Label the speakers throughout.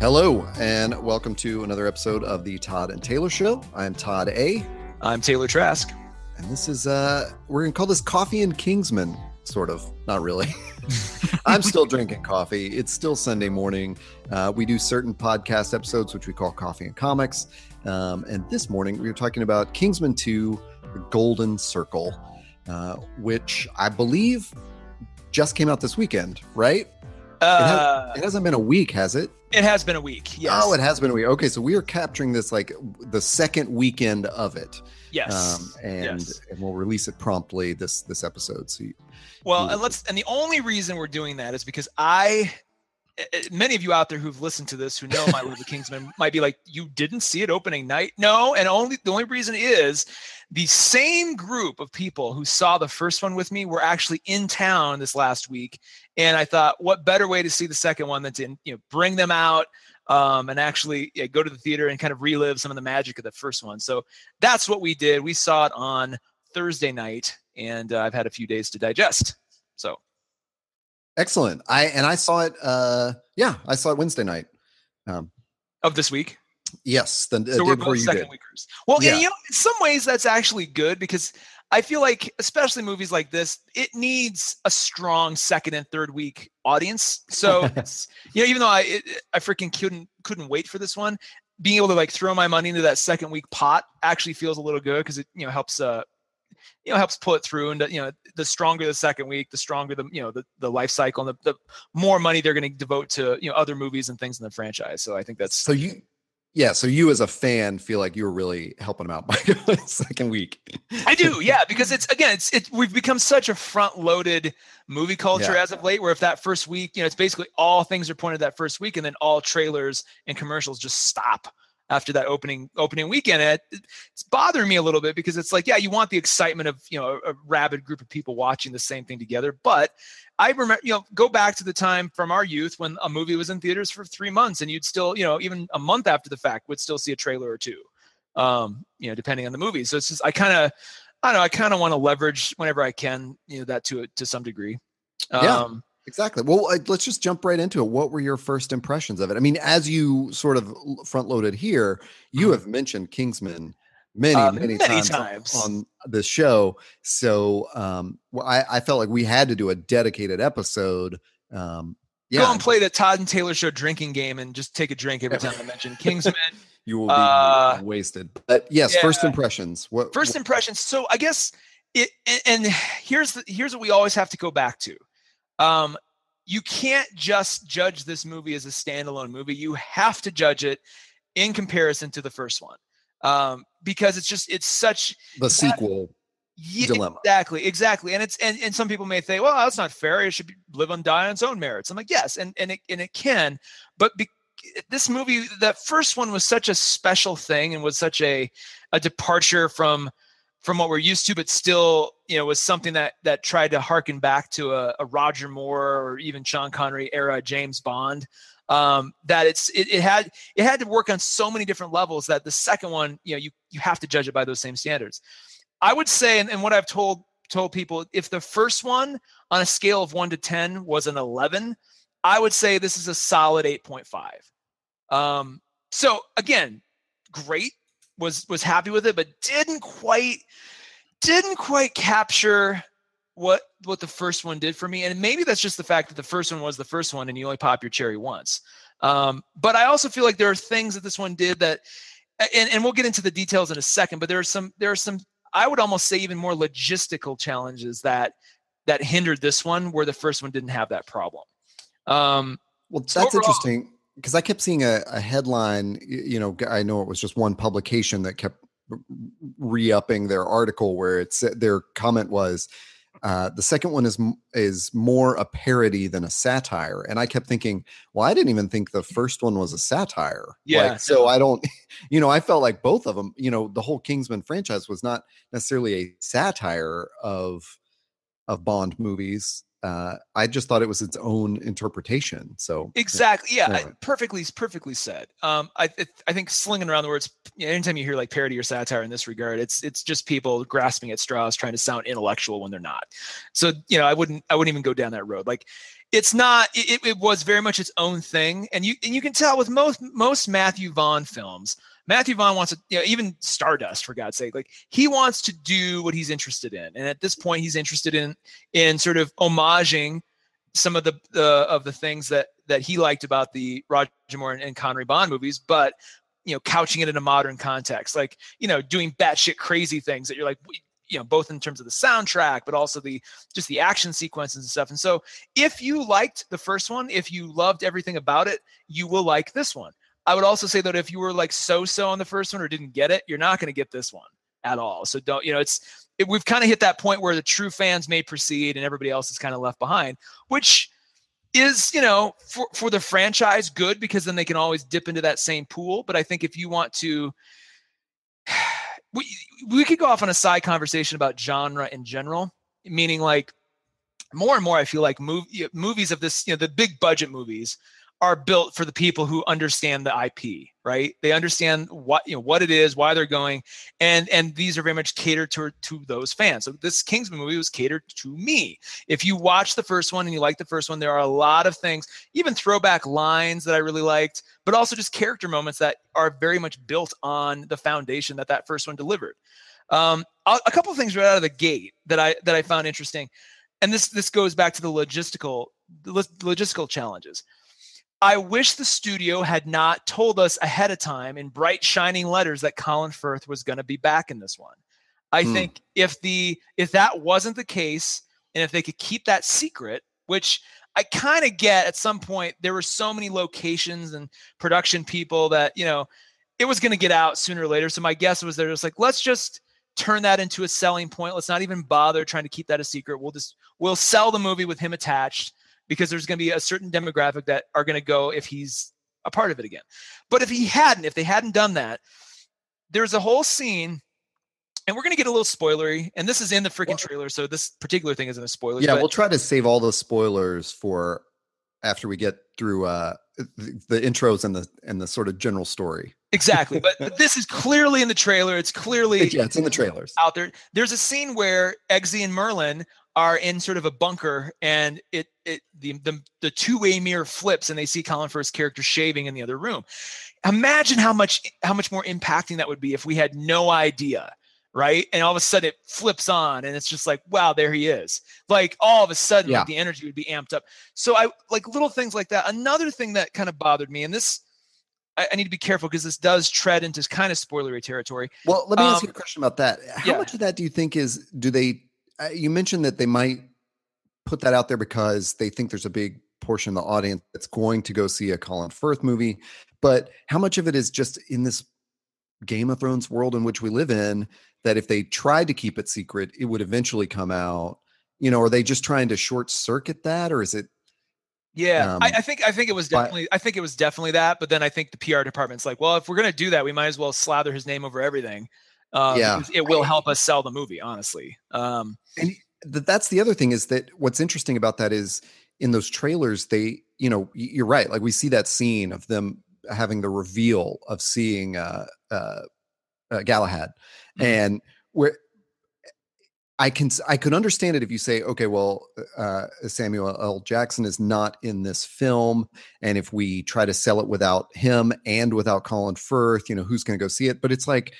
Speaker 1: Hello, and welcome to another episode of the Todd and Taylor Show. I'm Todd A.
Speaker 2: I'm Taylor Trask.
Speaker 1: And this is, uh, we're going to call this Coffee and Kingsman, sort of. Not really. I'm still drinking coffee. It's still Sunday morning. Uh, we do certain podcast episodes, which we call Coffee and Comics. Um, and this morning, we were talking about Kingsman 2, The Golden Circle, uh, which I believe just came out this weekend, right?
Speaker 2: Uh,
Speaker 1: it, has, hasn't been a week, has it?
Speaker 2: It has been a week. Yes.
Speaker 1: Oh, it has been a week. Okay, so we are capturing this like the second weekend of it.
Speaker 2: Yes.
Speaker 1: Um, and
Speaker 2: yes.
Speaker 1: and we'll release it promptly this this episode. So, you,
Speaker 2: well, and let's and the only reason we're doing that is because I many of you out there who've listened to this who know my of Kingsman might be like, you didn't see it opening night. No, and only the only reason is the same group of people who saw the first one with me were actually in town this last week, and I thought, what better way to see the second one than to you know bring them out. Um, and actually yeah, go to the theater and kind of relive some of the magic of the first one. So that's what we did. We saw it on Thursday night, and uh, I've had a few days to digest. So
Speaker 1: Excellent. I and I saw it. Uh, yeah, I saw it Wednesday night. Um,
Speaker 2: of this week.
Speaker 1: Yes, the,
Speaker 2: so we're both second did. weekers. Well, yeah. you know, in some ways that's actually good because I feel like, especially movies like this, it needs a strong second and third week audience. So, you know, even though I it, I freaking couldn't couldn't wait for this one, being able to like throw my money into that second week pot actually feels a little good because it you know helps uh you know helps pull it through and uh, you know the stronger the second week the stronger the you know the, the life cycle and the, the more money they're going to devote to you know other movies and things in the franchise. So i think that's
Speaker 1: so you yeah so you as a fan feel like you were really helping them out by the second week.
Speaker 2: I do yeah because it's again it's it we've become such a front loaded movie culture yeah. as of late where if that first week you know it's basically all things are pointed that first week and then all trailers and commercials just stop after that opening opening weekend. It, it's bothering me a little bit because it's like, yeah, you want the excitement of you know a, a rabid group of people watching the same thing together, but I remember, you know, go back to the time from our youth when a movie was in theaters for three months, and you'd still, you know, even a month after the fact, would still see a trailer or two, um, you know, depending on the movie. So it's just, I kind of, I don't know, I kind of want to leverage whenever I can, you know, that to to some degree.
Speaker 1: Um, yeah. Exactly. Well, let's just jump right into it. What were your first impressions of it? I mean, as you sort of front loaded here, you mm-hmm. have mentioned Kingsman many, uh, many, many, times, times. on the show. So um, I, I, felt like we had to do a dedicated episode. Um,
Speaker 2: yeah. Go and play the Todd and Taylor show drinking game and just take a drink every time I mention Kingsman.
Speaker 1: you will be uh, wasted. But yes, yeah. first impressions. What
Speaker 2: first impressions? So I guess it and, and here's the, here's what we always have to go back to. Um, you can't just judge this movie as a standalone movie. You have to judge it in comparison to the first one, um, because it's just it's such
Speaker 1: the that, sequel
Speaker 2: yeah,
Speaker 1: dilemma.
Speaker 2: Exactly, exactly. And it's and, and some people may think, well, that's not fair. It should be, live and die on its own merits. I'm like, yes, and and it and it can, but be, this movie, that first one was such a special thing and was such a a departure from from what we're used to, but still, you know, was something that that tried to harken back to a, a Roger Moore or even Sean Connery era James Bond. Um, that it's it, it had it had to work on so many different levels that the second one, you know, you you have to judge it by those same standards. I would say, and, and what I've told told people, if the first one on a scale of one to ten was an eleven, I would say this is a solid eight point five. Um, so again, great was was happy with it, but didn't quite didn't quite capture what what the first one did for me. And maybe that's just the fact that the first one was the first one, and you only pop your cherry once. Um, but I also feel like there are things that this one did that, and, and we'll get into the details in a second. But there are some there are some I would almost say even more logistical challenges that that hindered this one, where the first one didn't have that problem. Um,
Speaker 1: well, that's overall, interesting because I kept seeing a, a, headline. You know, I know it was just one publication that kept re-upping their article where it's their comment was uh, the second one is is more a parody than a satire, and I kept thinking, well, I didn't even think the first one was a satire.
Speaker 2: Yeah.
Speaker 1: Like, so I don't, you know, I felt like both of them. You know, the whole Kingsman franchise was not necessarily a satire of of Bond movies uh, I just thought it was its own interpretation. So
Speaker 2: exactly, yeah, anyway. perfectly, perfectly said. Um, I it, I think slinging around the words. You know, anytime you hear like parody or satire in this regard, it's it's just people grasping at straws, trying to sound intellectual when they're not. So you know, I wouldn't I wouldn't even go down that road. Like it's not it, it was very much its own thing. And you and you can tell with most most matthew vaughn films matthew vaughn wants to you know even stardust for god's sake like he wants to do what he's interested in. And at this point he's interested in in sort of homaging some of the uh, of the things that that he liked about the roger moore and, and connery bond movies but you know couching it in a modern context like you know doing batshit crazy things that you're like you know both in terms of the soundtrack but also the just the action sequences and stuff. And so if you liked the first one if you loved everything about it you will like this one. I would also say that if you were like so so on the first one or didn't get it you're not going to get this one at all. So don't you know it's it, we've kind of hit that point where the true fans may proceed and everybody else is kind of left behind which is you know for for the franchise good because then they can always dip into that same pool. But i think if you want to we we could go off on a side conversation about genre in general, meaning like more and more I feel like movie, movies of this, you know, the big budget movies are built for the people who understand the IP, right? They understand what you know what it is, why they're going, and and these are very much catered to to those fans. So this Kingsman movie was catered to me. If you watch the first one and you like the first one, there are a lot of things, even throwback lines that I really liked, but also just character moments that are very much built on the foundation that that first one delivered. Um, a couple of things right out of the gate that I that I found interesting, and this this goes back to the logistical the logistical challenges I wish the studio had not told us ahead of time in bright shining letters that Colin Firth was going to be back in this one. I hmm. think if the if that wasn't the case and if they could keep that secret, which I kind of get at some point there were so many locations and production people that, you know, it was going to get out sooner or later. So my guess was they're just like, let's just turn that into a selling point. Let's not even bother trying to keep that a secret. We'll just we'll sell the movie with him attached because there's going to be a certain demographic that are going to go if he's a part of it again. But if he hadn't, if they hadn't done that, there's a whole scene, and we're going to get a little spoilery, and this is in the freaking trailer, so this particular thing isn't a spoiler.
Speaker 1: Yeah, we'll try to save all the spoilers for after we get through uh, the, the intros and the and the sort of general story.
Speaker 2: Exactly, but, but this is clearly in the trailer. It's clearly
Speaker 1: yeah, it's in the trailers
Speaker 2: out there. There's a scene where Eggsy and Merlin are in sort of a bunker and it it the the, the two-way mirror flips and they see Colin Firth's character shaving in the other room. Imagine how much how much more impacting that would be if we had no idea, right? And all of a sudden it flips on and it's just like, wow, there he is. Like all of a sudden yeah. like the energy would be amped up. So I like little things like that. Another thing that kind of bothered me, and this I, I need to be careful because this does tread into kind of spoilery territory.
Speaker 1: Well, let me um, ask you a question about that. How yeah. much of that do you think is do they you mentioned that they might put that out there because they think there's a big portion of the audience that's going to go see a Colin Firth movie. But how much of it is just in this Game of Thrones world in which we live in that if they tried to keep it secret, it would eventually come out? You know, are they just trying to short circuit that, or is it?
Speaker 2: Yeah, um, I, I, think I think it was definitely I think it was definitely that. But then I think the PR department's like, well, if we're gonna do that, we might as well slather his name over everything. Um, yeah, it will help us sell the movie, honestly. Um,
Speaker 1: and that's the other thing is that what's interesting about that is in those trailers, they, you know, you're right. Like we see that scene of them having the reveal of seeing uh, uh, uh Galahad, mm-hmm. and where I can I could understand it if you say, okay, well, uh, Samuel L. Jackson is not in this film, and if we try to sell it without him and without Colin Firth, you know, who's going to go see it? But it's like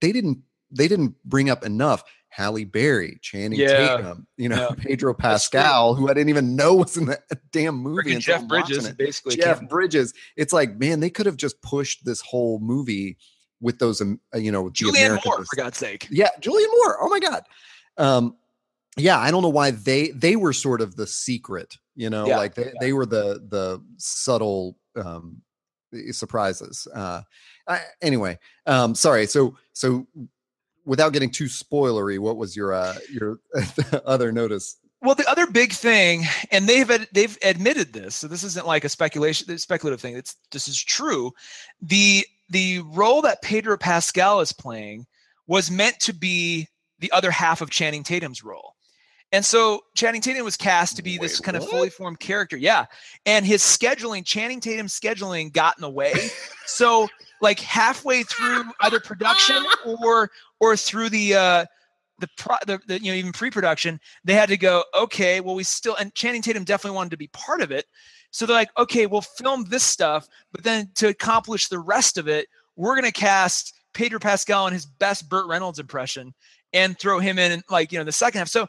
Speaker 1: they didn't they didn't bring up enough Halle Berry, Channing yeah. Tatum, you know, yeah. Pedro Pascal, who I didn't even know was in the damn movie.
Speaker 2: And Jeff Bridges, basically.
Speaker 1: Jeff came. Bridges. It's like, man, they could have just pushed this whole movie with those, um, uh, you know,
Speaker 2: Julianne Moore, for God's sake.
Speaker 1: Yeah, Julianne Moore. Oh my God. Um, yeah, I don't know why they they were sort of the secret, you know, yeah, like they, they were the the subtle um surprises. Uh I, anyway, um, sorry. So so without getting too spoilery, what was your uh, your other notice?
Speaker 2: Well, the other big thing, and they've they've admitted this, so this isn't like a speculation, speculative thing. It's this is true. The the role that Pedro Pascal is playing was meant to be the other half of Channing Tatum's role. And so Channing Tatum was cast to be Wait, this kind what? of fully formed character. Yeah. And his scheduling, Channing Tatum's scheduling got in the way. so like halfway through either production or or through the uh the, pro, the, the you know even pre-production they had to go okay well we still and channing tatum definitely wanted to be part of it so they're like okay we'll film this stuff but then to accomplish the rest of it we're going to cast pedro pascal in his best burt reynolds impression and throw him in like you know the second half so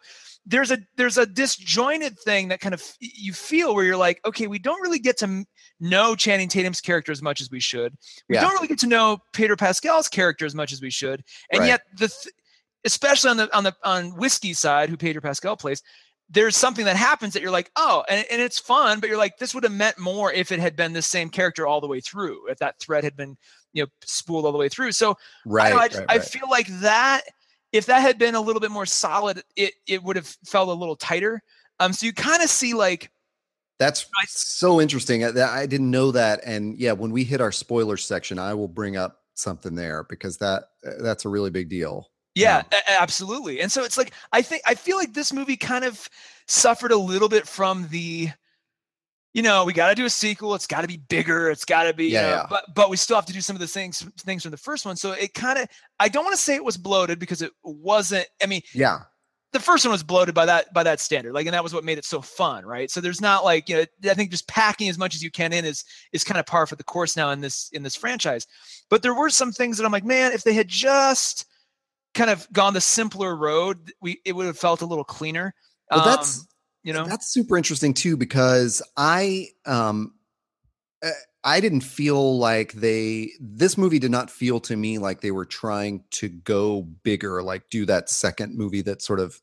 Speaker 2: there's a there's a disjointed thing that kind of you feel where you're like okay we don't really get to know channing tatum's character as much as we should we
Speaker 1: Yeah.
Speaker 2: don't really get to know pedro pascal's character as much as we should and
Speaker 1: Right.
Speaker 2: yet the th- especially on the on the on whiskey side who pedro pascal plays there's something that happens that you're like oh and, and it's fun but you're like this would have meant more if it had been the same character all the way through if that thread had been you know spooled all the way through so I,
Speaker 1: Right.
Speaker 2: know, I,
Speaker 1: right,
Speaker 2: just- I feel like that if that had been a little bit more solid it it would have felt a little tighter um so you kind of see like
Speaker 1: That's so interesting. I, that- I didn't know that. And yeah, when we hit our spoilers section, I will bring up something there because that uh, that's a really big deal.
Speaker 2: Yeah, a- a- absolutely. And so it's like I think I feel like this movie kind of suffered a little bit from the you know, we got to do a sequel, it's got to be bigger, it's got to be you
Speaker 1: Yeah,
Speaker 2: know,
Speaker 1: yeah.
Speaker 2: but but we still have to do some of the things things from the first one. So it kind of I don't want to say it was bloated because it wasn't I mean,
Speaker 1: Yeah.
Speaker 2: the first one was bloated by that by that standard like and that was what made it so fun right so there's not like you know i think just packing as much as you can in is is kind of par for the course now in this in this franchise but there were some things that i'm like man if they had just kind of gone the simpler road we it would have felt a little cleaner
Speaker 1: Well, that's
Speaker 2: Um, you know
Speaker 1: That's super interesting too because I um uh, I didn't feel like they this movie did not feel to me like they were trying to go bigger like do that second movie that sort of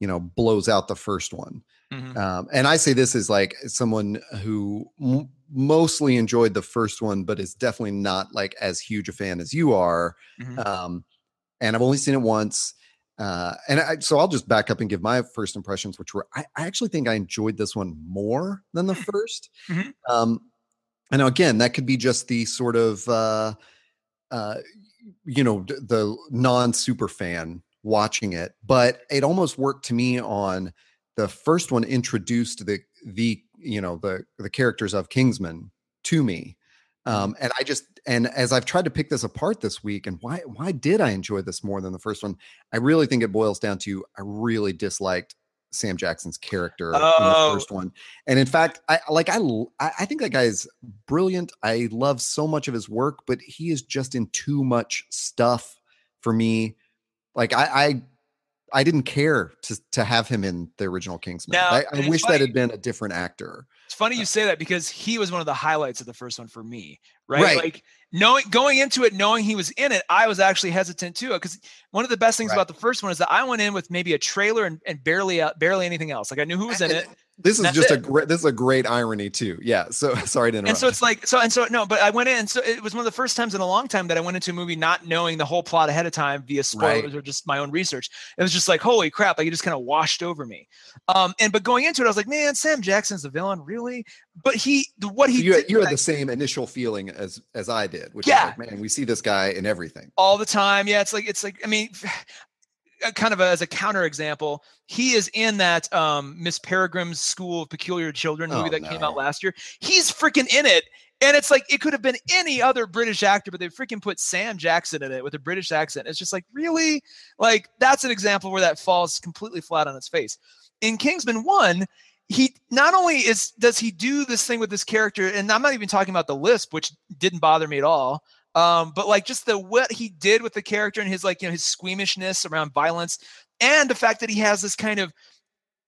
Speaker 1: you know blows out the first one.
Speaker 2: Mhm.
Speaker 1: Um and I say this as like someone who m- mostly enjoyed the first one but is definitely not like as huge a fan as you are.
Speaker 2: Mhm.
Speaker 1: Um and I've only seen it once. Uh, and I, so I'll just back up and give my first impressions, which were I, I actually think I enjoyed this one more than the 1st
Speaker 2: Mhm.
Speaker 1: Um, and now again, that could be just the sort of uh, uh, you know the non super fan watching it, but it almost worked to me on the first one introduced the the you know the the characters of Kingsman to me. Um, and I just and as I've tried to pick this apart this week, and why why did I enjoy this more than the first one? I really think it boils down to I really disliked Sam Jackson's character in
Speaker 2: Oh.
Speaker 1: the first one, and in fact, I like I I think that guy is brilliant. I love so much of his work, but he is just in too much stuff for me. Like I I, I didn't care to to have him in the original Kingsman.
Speaker 2: Now,
Speaker 1: I, I wish
Speaker 2: funny-
Speaker 1: that had been a different actor.
Speaker 2: It's funny you say that because he was one of the highlights of the first one for me, right?
Speaker 1: Right.
Speaker 2: Like knowing going into it, knowing he was in it, I was actually hesitant too. Because one of the best things
Speaker 1: Right.
Speaker 2: about the first one is that I went in with maybe a trailer and, and barely uh, barely anything else. Like I knew who was in it,
Speaker 1: This is just a great. This is a great irony too. Yeah. So sorry to interrupt.
Speaker 2: and so it's like so and so no, but I went in. And so it was one of the first times in a long time that I went into a movie not knowing the whole plot ahead of time via spoilers
Speaker 1: Right.
Speaker 2: or just my own research. It was just like holy crap! Like it just kind of washed over me. Um, and but going into it, I was like, man, Sam Jackson's the villain, really? But he, what
Speaker 1: So
Speaker 2: he
Speaker 1: you, had,
Speaker 2: did
Speaker 1: you had
Speaker 2: that-
Speaker 1: the same initial feeling as as I did, which
Speaker 2: Yeah.
Speaker 1: is like, man, we see this guy in everything.
Speaker 2: all the time. Yeah, it's like it's like I mean, kind of a, as a counter example, he is in that um, Miss Peregrine's School of Peculiar Children movie
Speaker 1: Oh,
Speaker 2: that came out last year. He's freaking in it. And it's like it could have been any other British actor, but they freaking put Sam Jackson in it with a British accent. It's just like, really? Like, that's an example where that falls completely flat on its face. In Kingsman 1, he not only is does he do this thing with this character, and I'm not even talking about the lisp, which didn't bother me at all um but like just the what he did with the character and his like you know his squeamishness around violence and the fact that he has this kind of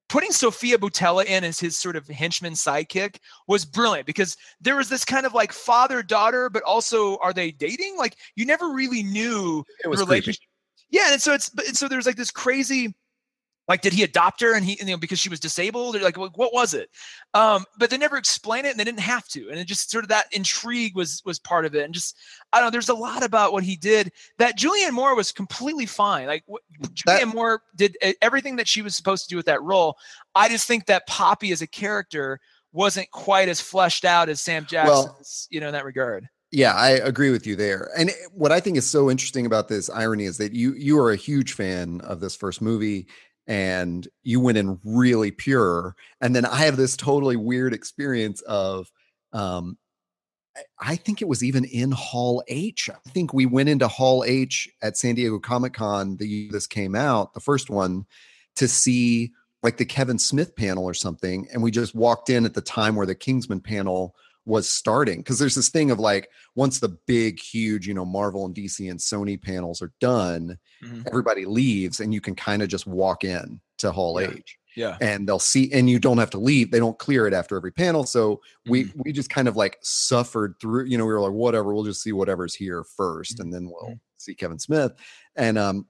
Speaker 2: putting Sofia Boutella in as his sort of henchman sidekick was brilliant because there was this kind of like father daughter but also are they dating like you never really knew
Speaker 1: It was
Speaker 2: the
Speaker 1: creepy.
Speaker 2: relationship yeah and so it's but so there's like this crazy like did he adopt her and he you know because she was disabled? Or like what, was it? Um but they never explain it and they didn't have to. And it just sort of that intrigue was was part of it. And just i don't know there's a lot about what he did that julianne moore was completely fine. Like what,
Speaker 1: That-
Speaker 2: julianne moore did everything that she was supposed to do with that role. I just think that poppy as a character wasn't quite as fleshed out as sam
Speaker 1: Well-
Speaker 2: jackson's you know in that regard.
Speaker 1: Yeah, I agree with you there. And what I think is so interesting about this irony is that you you are a huge fan of this first movie and you went in really pure and then I have this totally weird experience of um I think it was even in Hall H. I think we went into Hall H at San Diego Comic Con the year this came out, the first one, to see like the Kevin Smith panel or something. And we just walked in at the time where the Kingsman panel was starting. Because there's this thing of like, once the big, huge, you know, Marvel and DC and Sony panels are done, mm-hmm. everybody leaves and you can kind of just walk in to Hall
Speaker 2: yeah.
Speaker 1: H.
Speaker 2: Yeah.
Speaker 1: And they'll see, and you don't have to leave. They don't clear it after every panel. So we mm-hmm. we just kind of like suffered through, you know, we were like, whatever, we'll just see whatever's here 1st mm-hmm. and then we'll mm-hmm. see Kevin Smith. And um,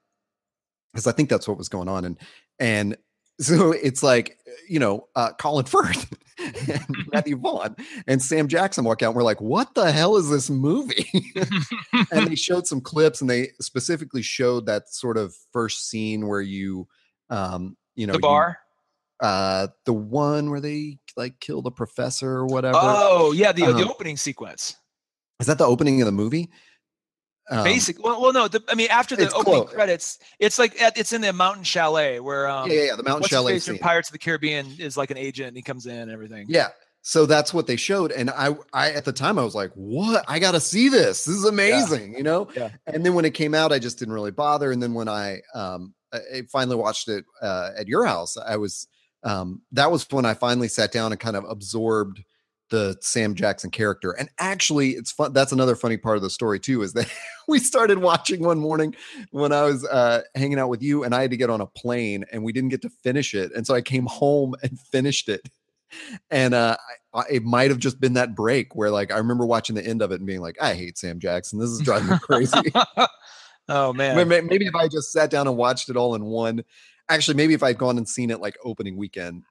Speaker 1: because I think that's what was going on. And and so it's like you know uh, Colin Firth and Matthew Vaughn and Sam Jackson walk out. And we're like, what the hell is this movie? and they showed some clips, and they specifically showed that sort of first scene where you, um, you know,
Speaker 2: the bar.
Speaker 1: You, uh, the one where they like kill the professor or whatever.
Speaker 2: Oh yeah, the um, the opening sequence.
Speaker 1: Is that the opening of the movie?
Speaker 2: Um, Basic. Well, well, no. The, I mean, after the opening close. credits, it's like at, it's in the mountain chalet where um,
Speaker 1: yeah, yeah, yeah the mountain chalet.
Speaker 2: From Pirates of the Caribbean is like an agent. And he comes in and everything.
Speaker 1: Yeah. So that's what they showed, and I, I at the time I was like, "What? I got to see this. This is amazing,"
Speaker 2: yeah.
Speaker 1: you know.
Speaker 2: Yeah.
Speaker 1: And then when it came out, I just didn't really bother. And then when I, um, I finally watched it uh, at your house, I was, um, that was when I finally sat down and kind of absorbed the Sam Jackson character. And actually, it's fun. That's another funny part of the story too. Is that we started watching one morning when I was uh, hanging out with you, and I had to get on a plane, and we didn't get to finish it. And so I came home and finished it. And uh, I, it might have just been that break where, like, I remember watching the end of it and being like, "I hate Sam Jackson. This is driving me crazy."
Speaker 2: oh man.
Speaker 1: Maybe if I just sat down and watched it all in one. Actually, maybe if I'd gone and seen it like opening weekend,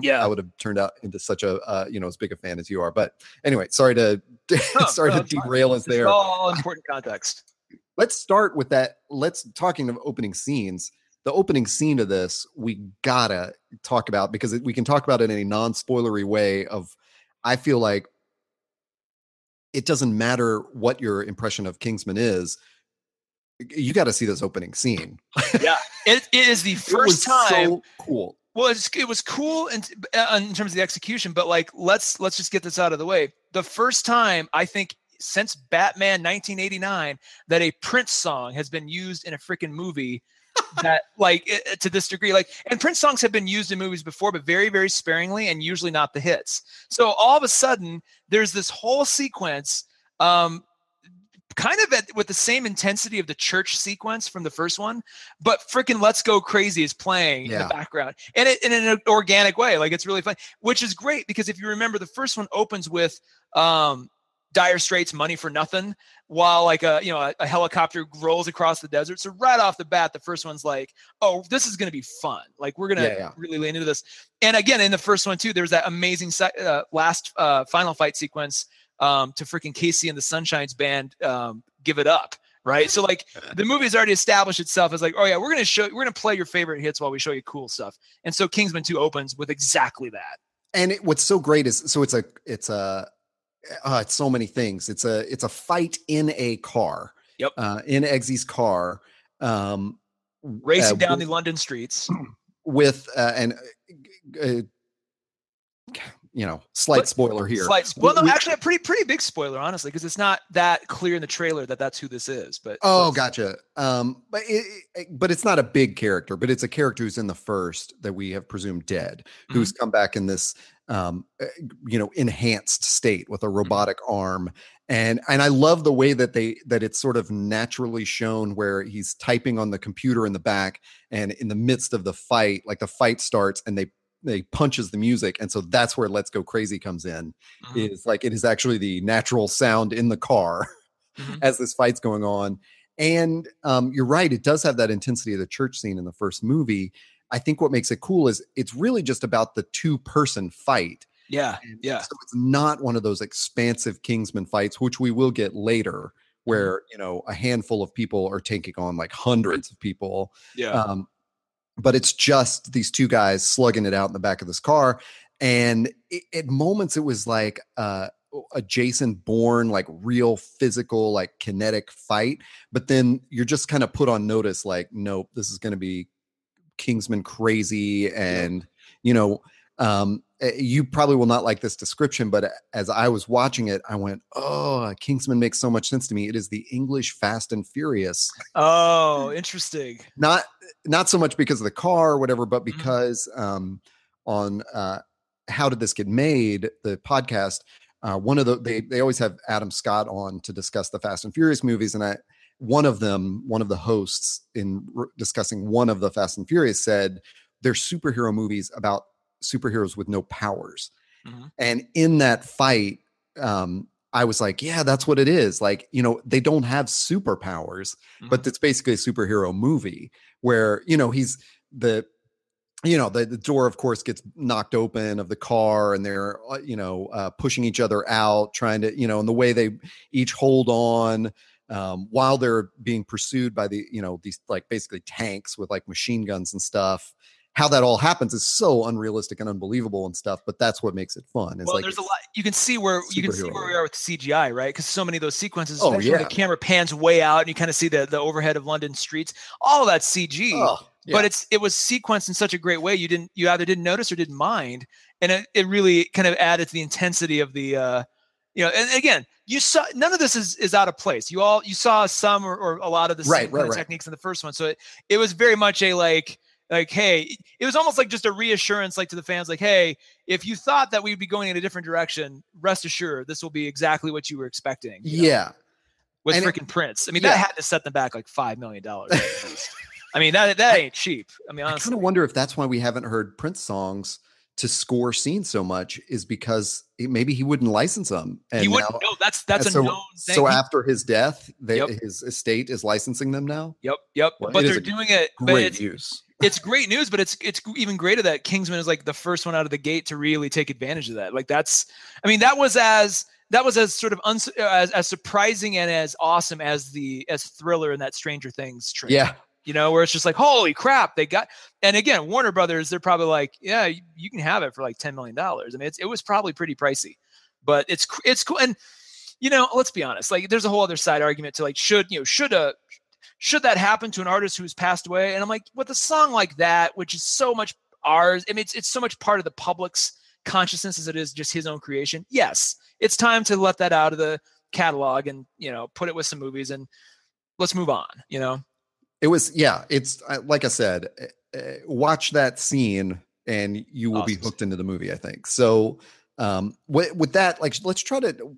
Speaker 2: yeah.
Speaker 1: I would have turned out into such a uh, you know as big a fan as you are but anyway sorry to sorry to derail us there.
Speaker 2: all important context.
Speaker 1: Let's start with that let's talking of opening scenes the opening scene of this we gotta talk about because we can talk about it in a non-spoilery way of i feel like it doesn't matter what your impression of kingsman is you got to see this opening scene.
Speaker 2: Yeah it, it is the first time
Speaker 1: so cool
Speaker 2: well, it's, it was cool in, uh, in terms of the execution, but like let's let's just get this out of the way. The first time I think since Batman 1989 that a Prince song has been used in a freaking movie that like to this degree like and Prince songs have been used in movies before but very very sparingly and usually not the hits. So all of a sudden there's this whole sequence um kind of at, with the same intensity of the church sequence from the first one, but freaking "Let's Go Crazy" is playing yeah. in the background, and it in an organic way. Like it's really fun, which is great because if you remember, the first one opens with um, dire straits money for nothing while like a you know a, a, helicopter rolls across the desert so right off the bat the first one's like oh this is going to be fun like we're going to yeah, yeah. really lean into this and again in the first one too there's that amazing uh, last uh, final fight sequence um, to freaking KC and the Sunshines band um, give it up right? So like the movie's already established itself as like, oh yeah, we're gonna show, we're gonna play your favorite hits while we show you cool stuff. And so Kingsman Two opens with exactly that.
Speaker 1: And it, what's so great is so it's a it's a uh, it's so many things. It's a it's a fight in a car.
Speaker 2: Yep.
Speaker 1: Uh, in Eggsy's car, um,
Speaker 2: racing uh, down with, the London streets
Speaker 1: with uh, and uh, you know, slight but, spoiler here.
Speaker 2: Slight, well, no, we, actually, a pretty pretty big spoiler, honestly, because it's not that clear in the trailer that that's who this is. But
Speaker 1: oh, gotcha. Um, but it, it, but it's not a big character, but it's a character who's in the first that we have presumed dead, mm-hmm. who's come back in this um, eh, you know, enhanced state with a mm-hmm. robotic mm-hmm. arm. And and I love the way that they that it's sort of naturally shown where he's typing on the computer in the back, and in the midst of the fight, like the fight starts, and they they punches the music and so that's where let's go crazy comes in mm-hmm. is like it is actually the natural sound in the car mm-hmm. as this fight's going on and um, you're right it does have that intensity of the church scene in the first movie i think what makes it cool is it's really just about the two person fight
Speaker 2: yeah yeah
Speaker 1: so it's not one of those expansive kingsman fights which we will get later mm-hmm. where you know a handful of people are taking on like hundreds of people
Speaker 2: yeah
Speaker 1: um, but it's just these two guys slugging it out in the back of this car and it, at moments it was like uh, a jason bourne like real physical like kinetic fight but then you're just kind of put on notice like nope this is going to be kingsman crazy and you know um you probably will not like this description, but as I was watching it, I went, "Oh, Kingsman makes so much sense to me. It is the English Fast and Furious."
Speaker 2: Oh, interesting.
Speaker 1: Not not so much because of the car or whatever, but
Speaker 2: Mhm.
Speaker 1: because um, on uh, how did this get made? The podcast. Uh, one of the they they always have Adam Scott on to discuss the Fast and Furious movies, and I one of them, one of the hosts in r- discussing one of the Fast and Furious said they're superhero movies about superheroes with no powers.
Speaker 2: Mhm.
Speaker 1: And in that fight, um, I was like, yeah, that's what it is. Like, you know, they don't have superpowers, but it's basically a superhero movie where, you know, he's the you know the, the door of course gets knocked open of the car and they're uh, you know uh, pushing each other out trying to you know and the way they each hold on um, while they're being pursued by the you know these like basically tanks with like machine guns and stuff how that all happens is so unrealistic and unbelievable and stuff but that's what makes it fun it's
Speaker 2: well,
Speaker 1: like
Speaker 2: there's a lot. You can see where you can see where we are with CGI, right? Because so many of those sequences,
Speaker 1: Oh, yeah.
Speaker 2: the camera pans way out and you kind of see the the overhead of London streets. All that CG.
Speaker 1: oh, yeah.
Speaker 2: but it's it was sequenced in such a great way you didn't you either didn't notice or didn't mind and it, it really kind of added to the intensity of the uh you know and again you saw none of this is is out of place you all you saw some or, or a lot of the
Speaker 1: Right,
Speaker 2: same
Speaker 1: right, right.
Speaker 2: techniques in the first one so it, it was very much a like like hey it was almost like just a reassurance like to the fans like hey if you thought that we'd be going in a different direction rest assured this will be exactly what you were expecting you know,
Speaker 1: yeah
Speaker 2: with
Speaker 1: and it-
Speaker 2: freaking prince i mean
Speaker 1: yeah.
Speaker 2: that had to set them back like five million dollars i mean that that ain't cheap i mean
Speaker 1: i
Speaker 2: honestly
Speaker 1: kind of wonder if that's why we haven't heard prince songs to score scenes so much is because it, maybe he wouldn't license them and
Speaker 2: he wouldn't
Speaker 1: now-
Speaker 2: know. That's that's a
Speaker 1: so,
Speaker 2: known thing.
Speaker 1: so after his death they,
Speaker 2: Yep.
Speaker 1: his estate is licensing them now
Speaker 2: yep, yep.
Speaker 1: Well,
Speaker 2: but they're doing it.
Speaker 1: Great use
Speaker 2: it's great news. But it's it's even greater that Kingsman is like the first one out of the gate to really take advantage of that. Like that's, I mean, that was as that was as sort of uns, as as surprising and as awesome as the as thriller in that Stranger Things trailer.
Speaker 1: yeah
Speaker 2: you know, where it's just like, holy crap, they got. And again, Warner Brothers, they're probably like, yeah, you, you can have it for like ten million dollars. I mean, it's, it was probably pretty pricey, but it's it's cool. And you know, let's be honest, like, there's a whole other side argument to like, should you know, should a should that happen to an artist who's passed away? And I'm like, with a song like that, which is so much ours, I mean, it's it's so much part of the public's consciousness as it is just his own creation. Yes, it's time to let that out of the catalog and you know, put it with some movies and let's move on. You know.
Speaker 1: it was yeah it's like i said uh, uh, watch that scene and you will be hooked into the movie i think so um with, with that like let's try to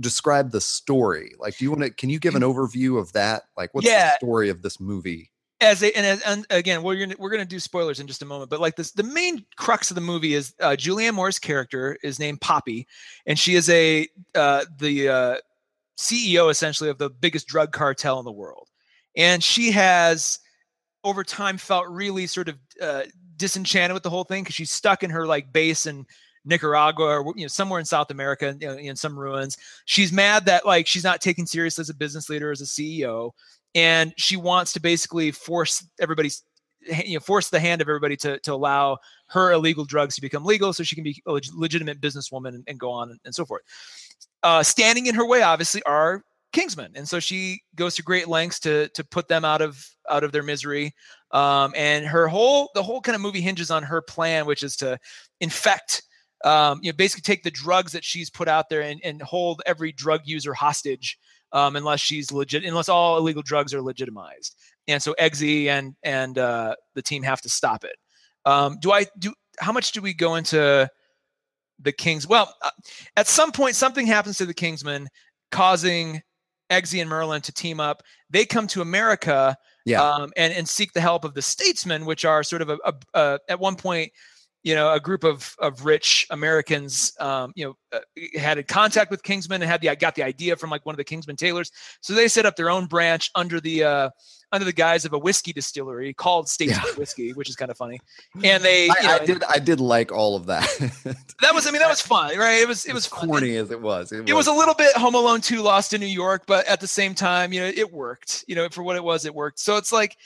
Speaker 1: describe the story? Like do you want to can you give an overview of that? Like what's
Speaker 2: Yeah.
Speaker 1: the story of this movie?
Speaker 2: As a, and, as, and again we're gonna we're gonna do spoilers in just a moment but like this the main crux of the movie is uh, julianne moore's character is named poppy and she is a uh, the uh, ceo essentially of the biggest drug cartel in the world. And she has over time felt really sort of uh, disenchanted with the whole thing because she's stuck in her like base in Nicaragua or you know somewhere in South America you know, in some ruins. She's mad that like she's not taken serious as a business leader as a CEO and she wants to basically force everybody's you know force the hand of everybody to to allow her illegal drugs to become legal so she can be a leg- legitimate businesswoman and, and go on and, and so forth uh, standing in her way obviously are kingsmen and so she goes to great lengths to to put them out of out of their misery um, and her whole the whole kind of movie hinges on her plan which is to infect um, you know basically take the drugs that she's put out there and, and hold every drug user hostage um, unless she's legit, unless all illegal drugs are legitimized. And so Eggsy and and uh, the team have to stop it. Um, do I do? How much do we go into the Kings? Well, uh, at some point, something happens to the Kingsmen, causing Eggsy and Merlin to team up. They come to America
Speaker 1: yeah
Speaker 2: um, and and seek the help of the statesmen, which are sort of a, a, a at one point, you know, a group of of rich Americans, um, you know, uh, had a contact with Kingsman and had the got the idea from like one of the Kingsman tailors. So they set up their own branch under the uh, under the guise of a whiskey distillery called Statesman
Speaker 1: Yeah.
Speaker 2: Whiskey, which is kind of funny. And they, you
Speaker 1: I,
Speaker 2: know,
Speaker 1: I did i did like all of that
Speaker 2: that was, I mean, that was fun, right? It was, it
Speaker 1: as
Speaker 2: was
Speaker 1: corny as it was
Speaker 2: it was a little bit Home Alone 2 Lost in New York, but at the same time, you know, it worked. You know, for what it was, it worked. So it's like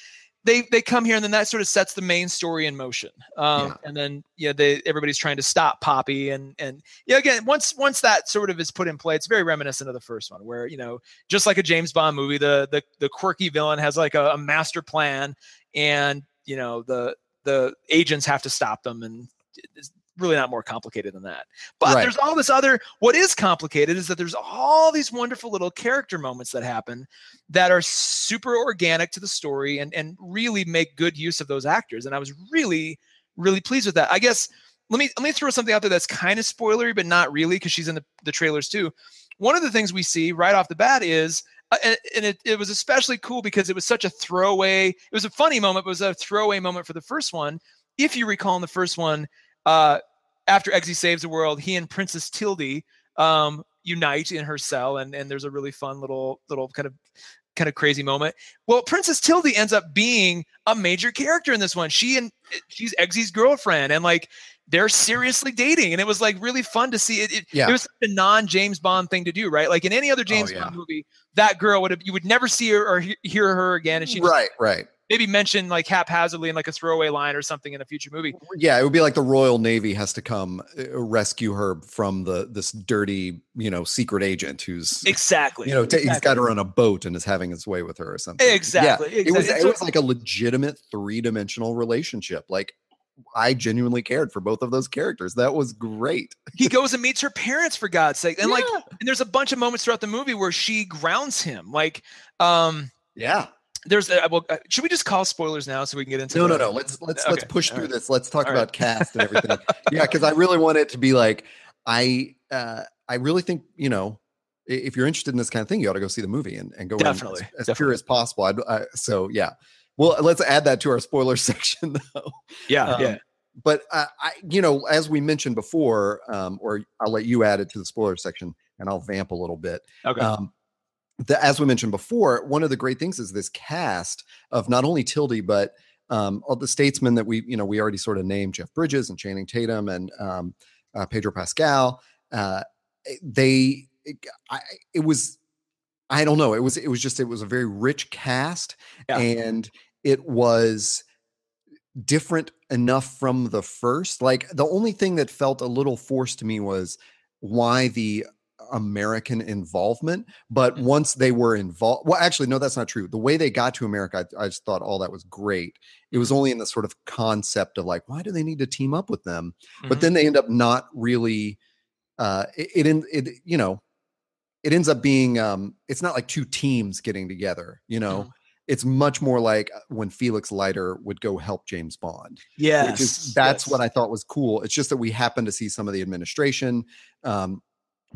Speaker 2: they they come here and then that sort of sets the main story in motion. Um,
Speaker 1: Yeah.
Speaker 2: and then yeah, they everybody's trying to stop Poppy and and yeah, again, once once that sort of is put in play, it's very reminiscent of the first one, where you know, just like a James Bond movie, the the the quirky villain has like a, a master plan, and you know the the agents have to stop them and really not more complicated than that. But
Speaker 1: Right.
Speaker 2: there's all this other. What is complicated is that there's all these wonderful little character moments that happen that are super organic to the story and and really make good use of those actors. And I was really really pleased with that. I guess let me let me throw something out there that's kind of spoilery, but not really because she's in the, the trailers too. One of the things we see right off the bat is uh, and, and it, it was especially cool because it was such a throwaway it was a funny moment but it was a throwaway moment for the first one if you recall in the first one uh, after Eggsy saves the world he and princess tildy um, unite in her cell and, and there's a really fun little little kind of kind of crazy moment well princess tildy ends up being a major character in this one she and she's Eggsy's girlfriend and like they're seriously dating and it was like really fun to see it it,
Speaker 1: Yeah.
Speaker 2: it was a non james bond thing to do right like in any other james
Speaker 1: yeah.
Speaker 2: bond movie that girl would have you would never see her or he- hear her again and she
Speaker 1: right, right.
Speaker 2: Maybe mention like haphazardly in like a throwaway line or something in a future movie
Speaker 1: Yeah, it would be like the Royal Navy has to come uh, rescue her from the this dirty, you know, secret agent who's
Speaker 2: exactly
Speaker 1: you know t- he's
Speaker 2: exactly.
Speaker 1: got her on a boat and is having his way with her or something.
Speaker 2: Exactly,
Speaker 1: Yeah, it was
Speaker 2: exactly.
Speaker 1: it was like a legitimate three dimensional relationship. Like I genuinely cared for both of those characters. That was great.
Speaker 2: he goes and meets her parents for god's sake and like and there's a bunch of moments throughout the movie where she grounds him like um
Speaker 1: yeah.
Speaker 2: There's uh, well, uh, should we just call spoilers now so we can get into
Speaker 1: No, no, no. Let's let's let's push
Speaker 2: all
Speaker 1: through
Speaker 2: right.
Speaker 1: this. Let's talk
Speaker 2: All
Speaker 1: about
Speaker 2: right.
Speaker 1: cast and everything. yeah, because I really want it to be like I uh I really think you know if you're interested in this kind of thing, you ought to go see the movie and, and go in
Speaker 2: Definitely,
Speaker 1: as, as
Speaker 2: definitely.
Speaker 1: pure as possible. I'd, I, so yeah, well, let's add that to our spoiler section though.
Speaker 2: yeah
Speaker 1: Um,
Speaker 2: yeah
Speaker 1: But uh, I, you know, as we mentioned before, um, or I'll let you add it to the spoiler section, and I'll vamp a little bit
Speaker 2: okay
Speaker 1: um, the, as we mentioned before, one of the great things is this cast of not only Tildy, but um, all the statesmen that we, you know, we already sort of named Jeff Bridges and Channing Tatum and um, uh, Pedro Pascal. Uh, they, it, I, it was, I don't know, it was, it was just, it was a very rich cast,
Speaker 2: Yeah.
Speaker 1: and it was different enough from the first. Like the only thing that felt a little forced to me was why the American involvement. But
Speaker 2: Mhm.
Speaker 1: once they were involved, well, actually, no, that's not true. The way they got to America, I, I just thought all that was great. It was only in the sort of concept of like, why do they need to team up with them? But
Speaker 2: Mhm.
Speaker 1: then they end up not really. Uh, it, it, it, you know, it ends up being. Um, it's not like two teams getting together. You know,
Speaker 2: Mhm.
Speaker 1: it's much more like uh, when Felix Leiter would go help James Bond
Speaker 2: yes
Speaker 1: which is that's what. I thought was cool. It's just that we happen to see some of the administration. Um,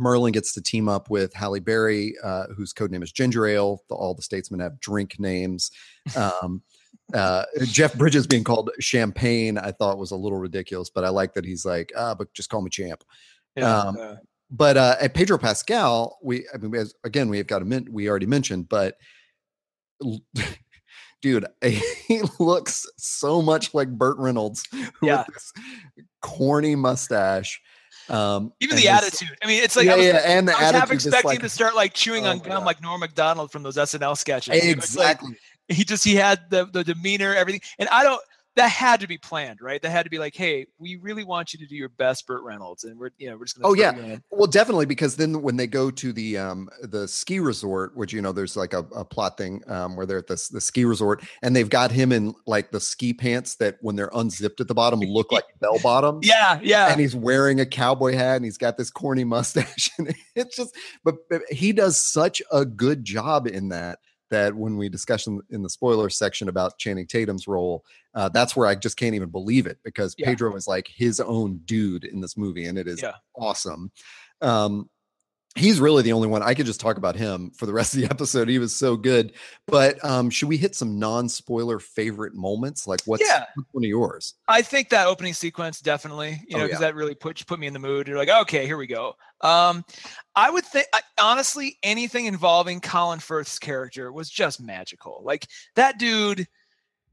Speaker 1: Merlin gets to team up with Halle Berry, uh, whose code name is Ginger Ale. The, all the statesmen have drink names. Um, uh, Jeff Bridges being called Champagne, I thought was a little ridiculous, but I like that he's like, ah, but just call me Champ.
Speaker 2: Yeah,
Speaker 1: um,
Speaker 2: uh,
Speaker 1: But uh, at Pedro Pascal, we I mean, as, again, we have got a mint. We already mentioned, but dude, he looks so much like Burt Reynolds
Speaker 2: Yeah.
Speaker 1: with this corny mustache. Um,
Speaker 2: even the
Speaker 1: this-
Speaker 2: attitude i mean it's like
Speaker 1: yeah,
Speaker 2: I was,
Speaker 1: yeah, and the
Speaker 2: I was half expecting
Speaker 1: like,
Speaker 2: to start like chewing
Speaker 1: Oh
Speaker 2: on gum
Speaker 1: God.
Speaker 2: like Norm Macdonald from those SNL sketches. You know, like-
Speaker 1: exactly.
Speaker 2: he just he had the the demeanor, everything, and I don't. That had to be planned, right? That had to be like, hey, we really want you to do your best, Burt Reynolds, and we're you know we're just gonna.
Speaker 1: Oh, yeah. Well, definitely because then when they go to the um the ski resort, which you know there's like a, a plot thing um where they're at the the ski resort and they've got him in like the ski pants that when they're unzipped at the bottom look like bell bottoms.
Speaker 2: yeah, yeah.
Speaker 1: and he's wearing a cowboy hat and he's got this corny mustache and it's just but, but he does such a good job in that that when we discuss in, in the spoiler section about Channing Tatum's role, uh, that's where I just can't even believe it because
Speaker 2: Yeah.
Speaker 1: Pedro is like his own dude in this movie and it is
Speaker 2: Yeah.
Speaker 1: awesome. Um, he's really the only one I could just talk about him for the rest of the episode. He was so good. But um, should we hit some non-spoiler favorite moments? Like what's,
Speaker 2: Yeah.
Speaker 1: what's one of yours?
Speaker 2: I think that opening sequence definitely, you
Speaker 1: Oh,
Speaker 2: know, because
Speaker 1: yeah.
Speaker 2: that really put put me in the mood. You're like, okay, here we go. Um, I would think I, honestly, anything involving Colin Firth's character was just magical. Like that dude.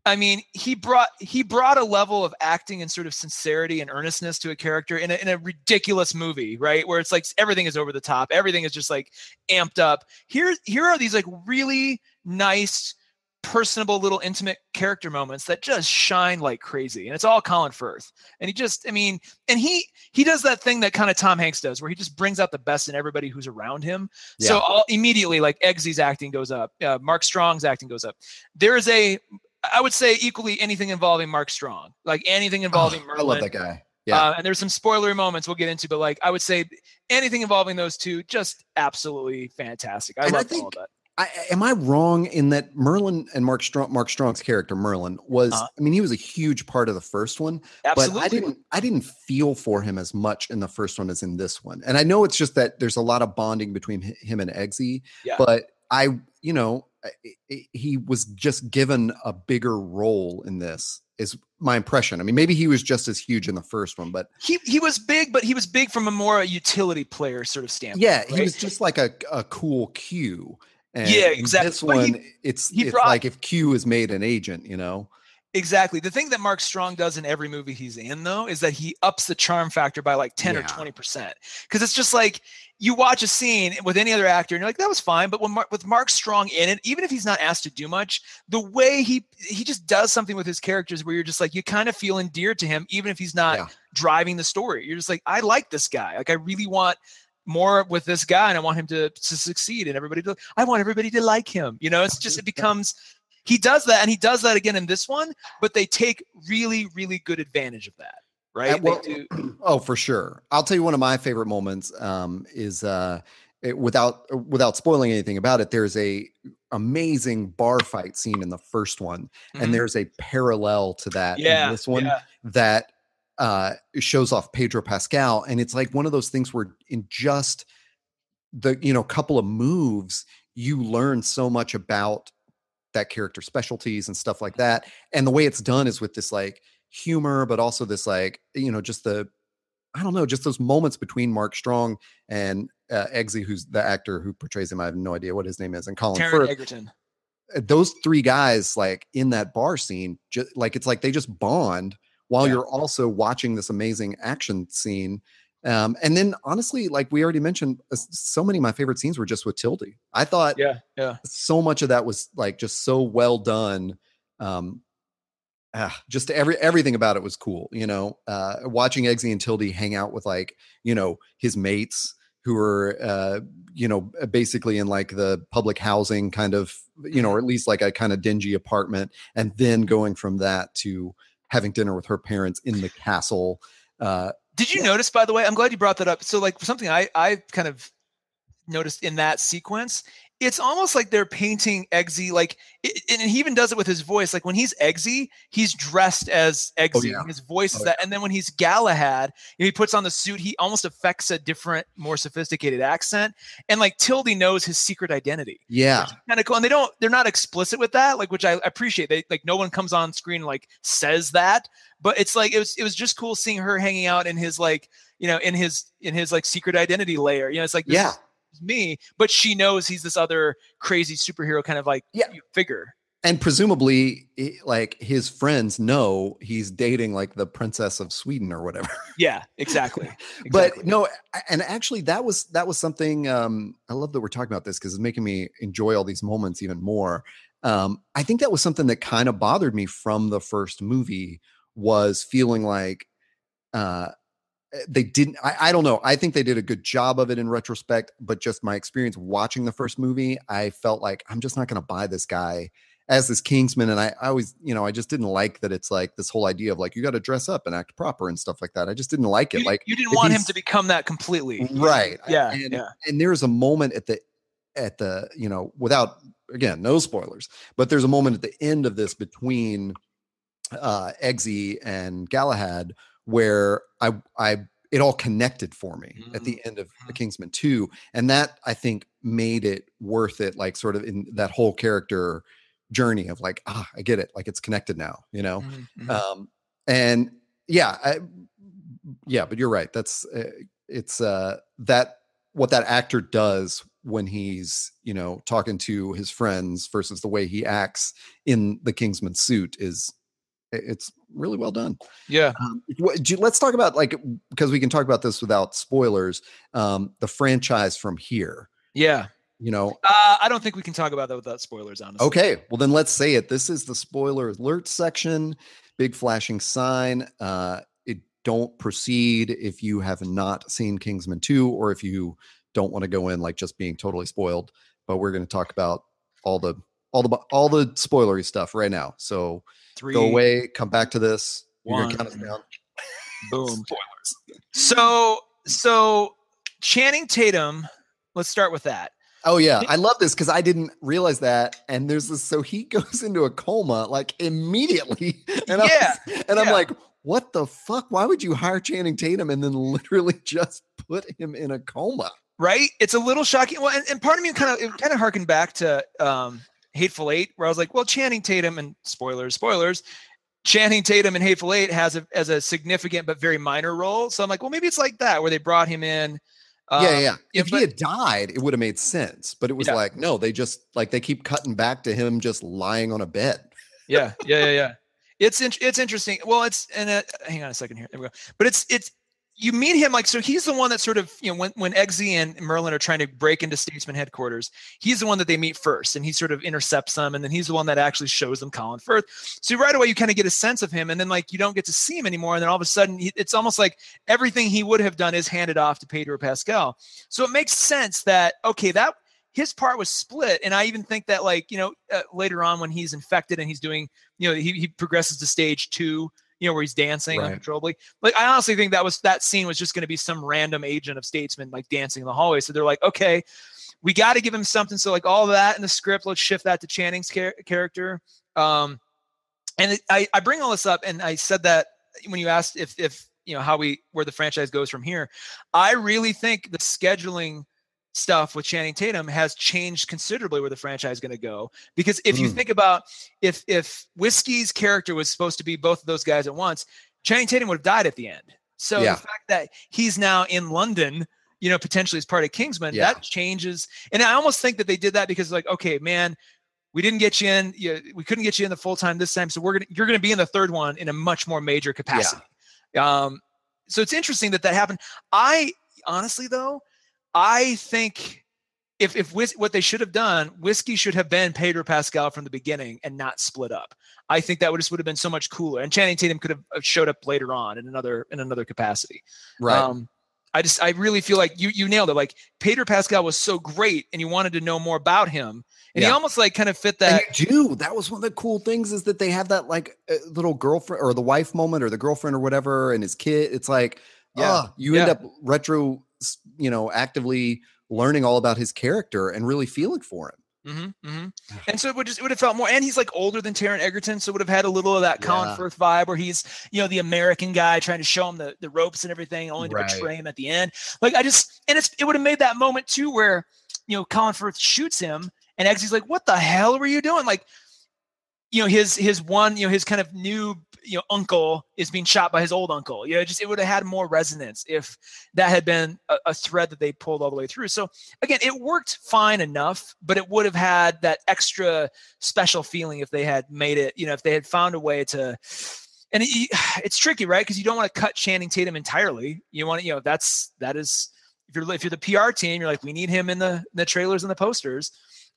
Speaker 2: I mean, he brought he brought a level of acting and sort of sincerity and earnestness to a character in a, in a ridiculous movie, right? Where it's like everything is over the top, everything is just like amped up. Here, here are these like really nice personable little intimate character moments that just shine like crazy and it's all colin firth. And he just i mean and he he does that thing that kind of tom hanks does where he just brings out the best in everybody who's around him. So all, immediately like eggsy's acting goes up uh, mark strong's acting goes up. There is a i would say equally anything involving mark strong like anything involving
Speaker 1: Oh,
Speaker 2: merlin
Speaker 1: I love that guy. Yeah.
Speaker 2: Uh, and there's some spoilery moments we'll get into, but like I would say anything involving those two, just absolutely fantastic. I
Speaker 1: And
Speaker 2: love all
Speaker 1: think
Speaker 2: that.
Speaker 1: I, am I wrong in that Merlin and Mark Strong, Mark Strong's character Merlin was?
Speaker 2: Uh-huh.
Speaker 1: I mean, he was a huge part of the first one,
Speaker 2: Absolutely.
Speaker 1: but I didn't. I didn't feel for him as much in the first one as in this one. And I know it's just that there's a lot of bonding between him and Eggsy,
Speaker 2: Yeah.
Speaker 1: but I, you know, I- I- he was just given a bigger role in this. Is my impression. I mean, maybe he was just as huge in the first one, but
Speaker 2: he he was big, but he was big from a more utility player sort of standpoint.
Speaker 1: yeah, he was just like a, a cool Q. And
Speaker 2: Yeah, exactly.
Speaker 1: This
Speaker 2: But he-
Speaker 1: one, it's
Speaker 2: he
Speaker 1: it's
Speaker 2: brought-
Speaker 1: like if Q is made an agent, you know.
Speaker 2: Exactly. The thing that Mark Strong does in every movie he's in, though, is that he ups the charm factor by like 10 or 20%. Because it's just like you watch a scene with any other actor and you're like, that was fine. But when Mark, with Mark Strong in it, even if he's not asked to do much, the way he he just does something with his characters where you're just like, you kind of feel endeared to him, even if he's not
Speaker 1: Yeah.
Speaker 2: driving the story. You're just like, I like this guy. Like, I really want more with this guy and I want him to, to succeed and everybody to, I want everybody to like him. You know, it's just, it becomes, he does that and he does that again in this one, but they take really, really good advantage of that. Right.
Speaker 1: Uh, well,
Speaker 2: do.
Speaker 1: Oh, for sure. I'll tell you one of my favorite moments um, is uh, it, without without spoiling anything about it. There's a amazing bar fight scene in the first one,
Speaker 2: Mhm.
Speaker 1: and there's a parallel to that
Speaker 2: yeah,
Speaker 1: in this one
Speaker 2: yeah.
Speaker 1: that uh, shows off Pedro Pascal, and it's like one of those things where in just the you know couple of moves you learn so much about that character specialties and stuff like that and the way it's done is with this like humor but also this like you know just the i don't know just those moments between mark strong and uh, eggsy who's the actor who portrays him i have no idea what his name is and colin
Speaker 2: Taron
Speaker 1: firth
Speaker 2: Egerton.
Speaker 1: uh, those three guys like in that bar scene just like it's like they just bond while
Speaker 2: Yeah.
Speaker 1: you're also watching this amazing action scene um and then honestly like we already mentioned uh, so many of my favorite scenes were just with tildy i thought
Speaker 2: Yeah. Yeah.
Speaker 1: so much of that was like just so well done um ah, just every everything about it was cool you know uh watching eggsy and tildy hang out with like you know his mates who were uh you know basically in like the public housing kind of you know or at least like a kind of dingy apartment and then going from that to having dinner with her parents in the castle uh
Speaker 2: Did you
Speaker 1: Yeah.
Speaker 2: notice, by the way? I'm glad you brought that up. So, like something I I kind of noticed in that sequence, it's almost like they're painting Eggsy like, it, and he even does it with his voice. Like when he's Eggsy, he's dressed as oh, Eggsy.
Speaker 1: yeah.
Speaker 2: His voice oh, is
Speaker 1: Oh,
Speaker 2: that, and then when he's Galahad, you know, he puts on the suit. He almost affects a different, more sophisticated accent. And like Tildy knows his secret identity.
Speaker 1: yeah
Speaker 2: kind of cool. And they don't, they're not explicit with that, like which I appreciate. They like no one comes on screen like says that, but it's like it was it was just cool seeing her hanging out in his like you know in his in his like secret identity layer. You know, it's like
Speaker 1: Yeah.
Speaker 2: is me, but she knows he's this other crazy superhero kind of like
Speaker 1: Yeah.
Speaker 2: figure.
Speaker 1: and presumably like his friends know he's dating like the princess of sweden or whatever
Speaker 2: Yeah, exactly.
Speaker 1: but no and actually that was that was something um i love that we're talking about this because it's making me enjoy all these moments even more um i think that was something that kind of bothered me from the first movie was feeling like uh they didn't I, I don't know i think they did a good job of it in retrospect but just my experience watching the first movie i felt like i'm just not going to buy this guy as this kingsman and I, I always you know i just didn't like that it's like this whole idea of like you got to dress up and act proper and stuff like that i just didn't like it
Speaker 2: you,
Speaker 1: like
Speaker 2: you didn't want him to become that completely.
Speaker 1: right
Speaker 2: Yeah,
Speaker 1: and,
Speaker 2: yeah.
Speaker 1: and there's a moment at the at the you know without again no spoilers but there's a moment at the end of this between uh eggsy and galahad where i i it all connected for me at the end of the
Speaker 2: Mhm.
Speaker 1: kingsman 2 and that i think made it worth it like sort of in that whole character journey of like ah i get it like it's connected now you know
Speaker 2: Mhm, mhm.
Speaker 1: um and yeah I, yeah but you're right that's uh, it's uh that what that actor does when he's you know talking to his friends versus the way he acts in the kingsman suit is it's really well done
Speaker 2: yeah.
Speaker 1: um, what, you- let's talk about like because we can talk about this without spoilers um the franchise from here
Speaker 2: Yeah.
Speaker 1: you know
Speaker 2: Uh, I don't think we can talk about that without spoilers, honestly.
Speaker 1: Okay, well then let's say it. This is the spoiler alert section. Big flashing sign. Uh, it don't proceed if you have not seen Kingsman 2 or if you don't want to go in like just being totally spoiled. But we're going to talk about all the all the all the spoilery stuff right now. So
Speaker 2: Three,
Speaker 1: go away, come back to this. You're gonna count us
Speaker 2: one.
Speaker 1: down.
Speaker 2: Boom. Spoilers. So so Channing Tatum. Let's start with that.
Speaker 1: Oh yeah, I love this because I didn't realize that. And there's this, so he goes into a coma like immediately, and
Speaker 2: yeah,
Speaker 1: was, and I'm like, what the fuck? Why would you hire Channing Tatum and then literally just put him in a coma?
Speaker 2: Right? It's a little shocking. Well, and, and part of me kind of it kind of harkened back to um, Hateful Eight, where I was like, well, Channing Tatum and spoilers, spoilers. Channing Tatum in Hateful Eight has a as a significant but very minor role. So I'm like, well, maybe it's like that where they brought him in
Speaker 1: um, yeah, yeah. If but, he had died, it would have made sense. But it was yeah. like, no, they just like they keep cutting back to him just lying on a bed.
Speaker 2: yeah, yeah, yeah, yeah. It's in, it's interesting. Well, it's and uh, hang on a second here. There we go. But it's it's you meet him like so he's the one that sort of you know when when Eggsy and Merlin are trying to break into Statesman headquarters, he's the one that they meet first, and he sort of intercepts them, and then he's the one that actually shows them Colin Firth. So right away you kind of get a sense of him, and then like you don't get to see him anymore, and then all of a sudden it's almost like everything he would have done is handed off to Pedro Pascal. So it makes sense that okay that his part was split and i even think that like you know uh, later on when he's infected and he's doing you know he, he progresses to stage two you know, where he's dancing right. uncontrollably. Like, I honestly think that was that scene was just going to be some random agent of statesman like dancing in the hallway. So they're like, okay, we got to give him something. So like all that in the script, let's shift that to Channing's char- character. Um, and it, I I bring all this up, and I said that when you asked if if you know how we where the franchise goes from here, I really think the scheduling stuff with Channing Tatum has changed considerably where the franchise is going to go. Because if mm. you think about if if Whiskey's character was supposed to be both of those guys at once, Channing Tatum would have died at the end. So yeah. the fact that he's now in London, you know, potentially as part of Kingsman, yeah. that changes. And I almost think that they did that because like, okay, man, we didn't get you in. You, we couldn't get you in the full time this time, so we're gonna you're gonna be in the third one in a much more major capacity. Yeah. Um, so it's interesting that that happened. I honestly though, I think if if what they should have done, whiskey should have been Pedro Pascal from the beginning and not split up. I think that would just would have been so much cooler. And Channing Tatum could have showed up later on in another in another capacity.
Speaker 1: Right. Um,
Speaker 2: I just I really feel like you you nailed it. Like Pedro Pascal was so great, and you wanted to know more about him, and yeah. he almost like kind of fit that.
Speaker 1: And you do. That was one of the cool things is that they have that like uh, little girlfriend or the wife moment or the girlfriend or whatever, and his kid. It's like, yeah, oh, you yeah. end up retro you know, actively learning all about his character and really feeling for him.
Speaker 2: Mm-hmm, mm-hmm. And so it would just it would have felt more. And he's like older than Taron Egerton, so would have had a little of that yeah. Colin Firth vibe where he's you know the American guy trying to show him the the ropes and everything, only to right. betray him at the end. Like I just and it's it would have made that moment too where you know Colin Firth shoots him and Eggsy's like, "What the hell were you doing?" Like you know his his one you know his kind of new you know uncle is being shot by his old uncle. You know just it would have had more resonance if that had been a, a, thread that they pulled all the way through. So again it worked fine enough but it would have had that extra special feeling if they had made it you know if they had found a way to and it, it's tricky right? Because you don't want to cut channing tatum entirely. You want to you know that's that is if you're if you're the pr team you're like we need him in the in the trailers and the posters.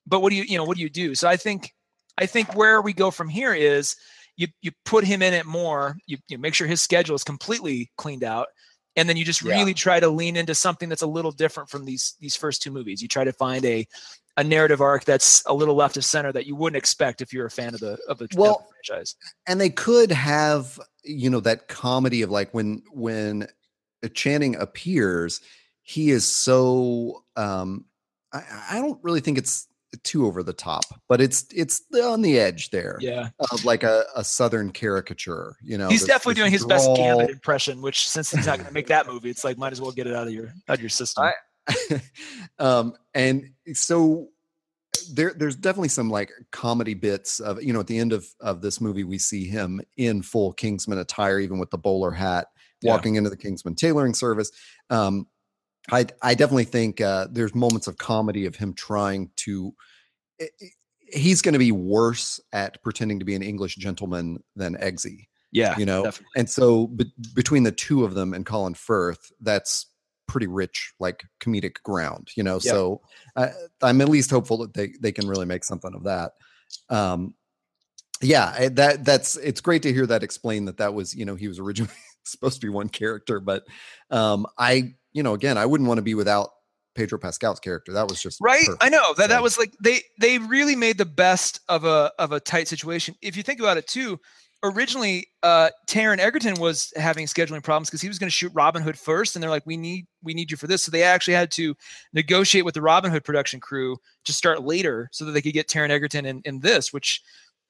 Speaker 2: But what do you you know what do you do? So i think i think where we go from here is you you put him in it more. You, you make sure his schedule is completely cleaned out, and then you just yeah. really try to lean into something that's a little different from these these first two movies. You try to find a a narrative arc that's a little left of center that you wouldn't expect if you're a fan of the of the, well, of the franchise.
Speaker 1: And they could have you know that comedy of like when when Channing appears, he is so um I, I don't really think it's too over the top, but it's it's on the edge there.
Speaker 2: Yeah,
Speaker 1: of like a, a southern caricature. You know,
Speaker 2: he's definitely doing his best Gambit impression. Which since he's not going to make that movie, it's like might as well get it out of your out of your system.
Speaker 1: I, um, and so there there's definitely some like comedy bits of you know at the end of of this movie we see him in full Kingsman attire, even with the bowler hat, walking yeah. into the Kingsman tailoring service. Um, I I definitely think uh, there's moments of comedy of him trying to. Eh, eh, he's going to be worse at pretending to be an English gentleman than Eggsy.
Speaker 2: Yeah,
Speaker 1: you know,
Speaker 2: definitely.
Speaker 1: and so be- between the two of them and Colin Firth, that's pretty rich, like comedic ground. You know, so uh, I'm at least hopeful that they they can really make something of that. Um, yeah, eh, that that's it's great to hear that explain that that was you know he was originally supposed to be one character, but um, I you know, again, I wouldn't want to be without Pedro Pascal's character. That was just
Speaker 2: right. Perfect. I know that that was like they they really made the best of a of a tight situation. If you think about it too, originally uh Taron Egerton was having scheduling problems because he was going to shoot Robin Hood first, and they're like, "We need we need you for this." So they actually had to negotiate with the Robin Hood production crew to start later so that they could get Taron Egerton in, in this. Which,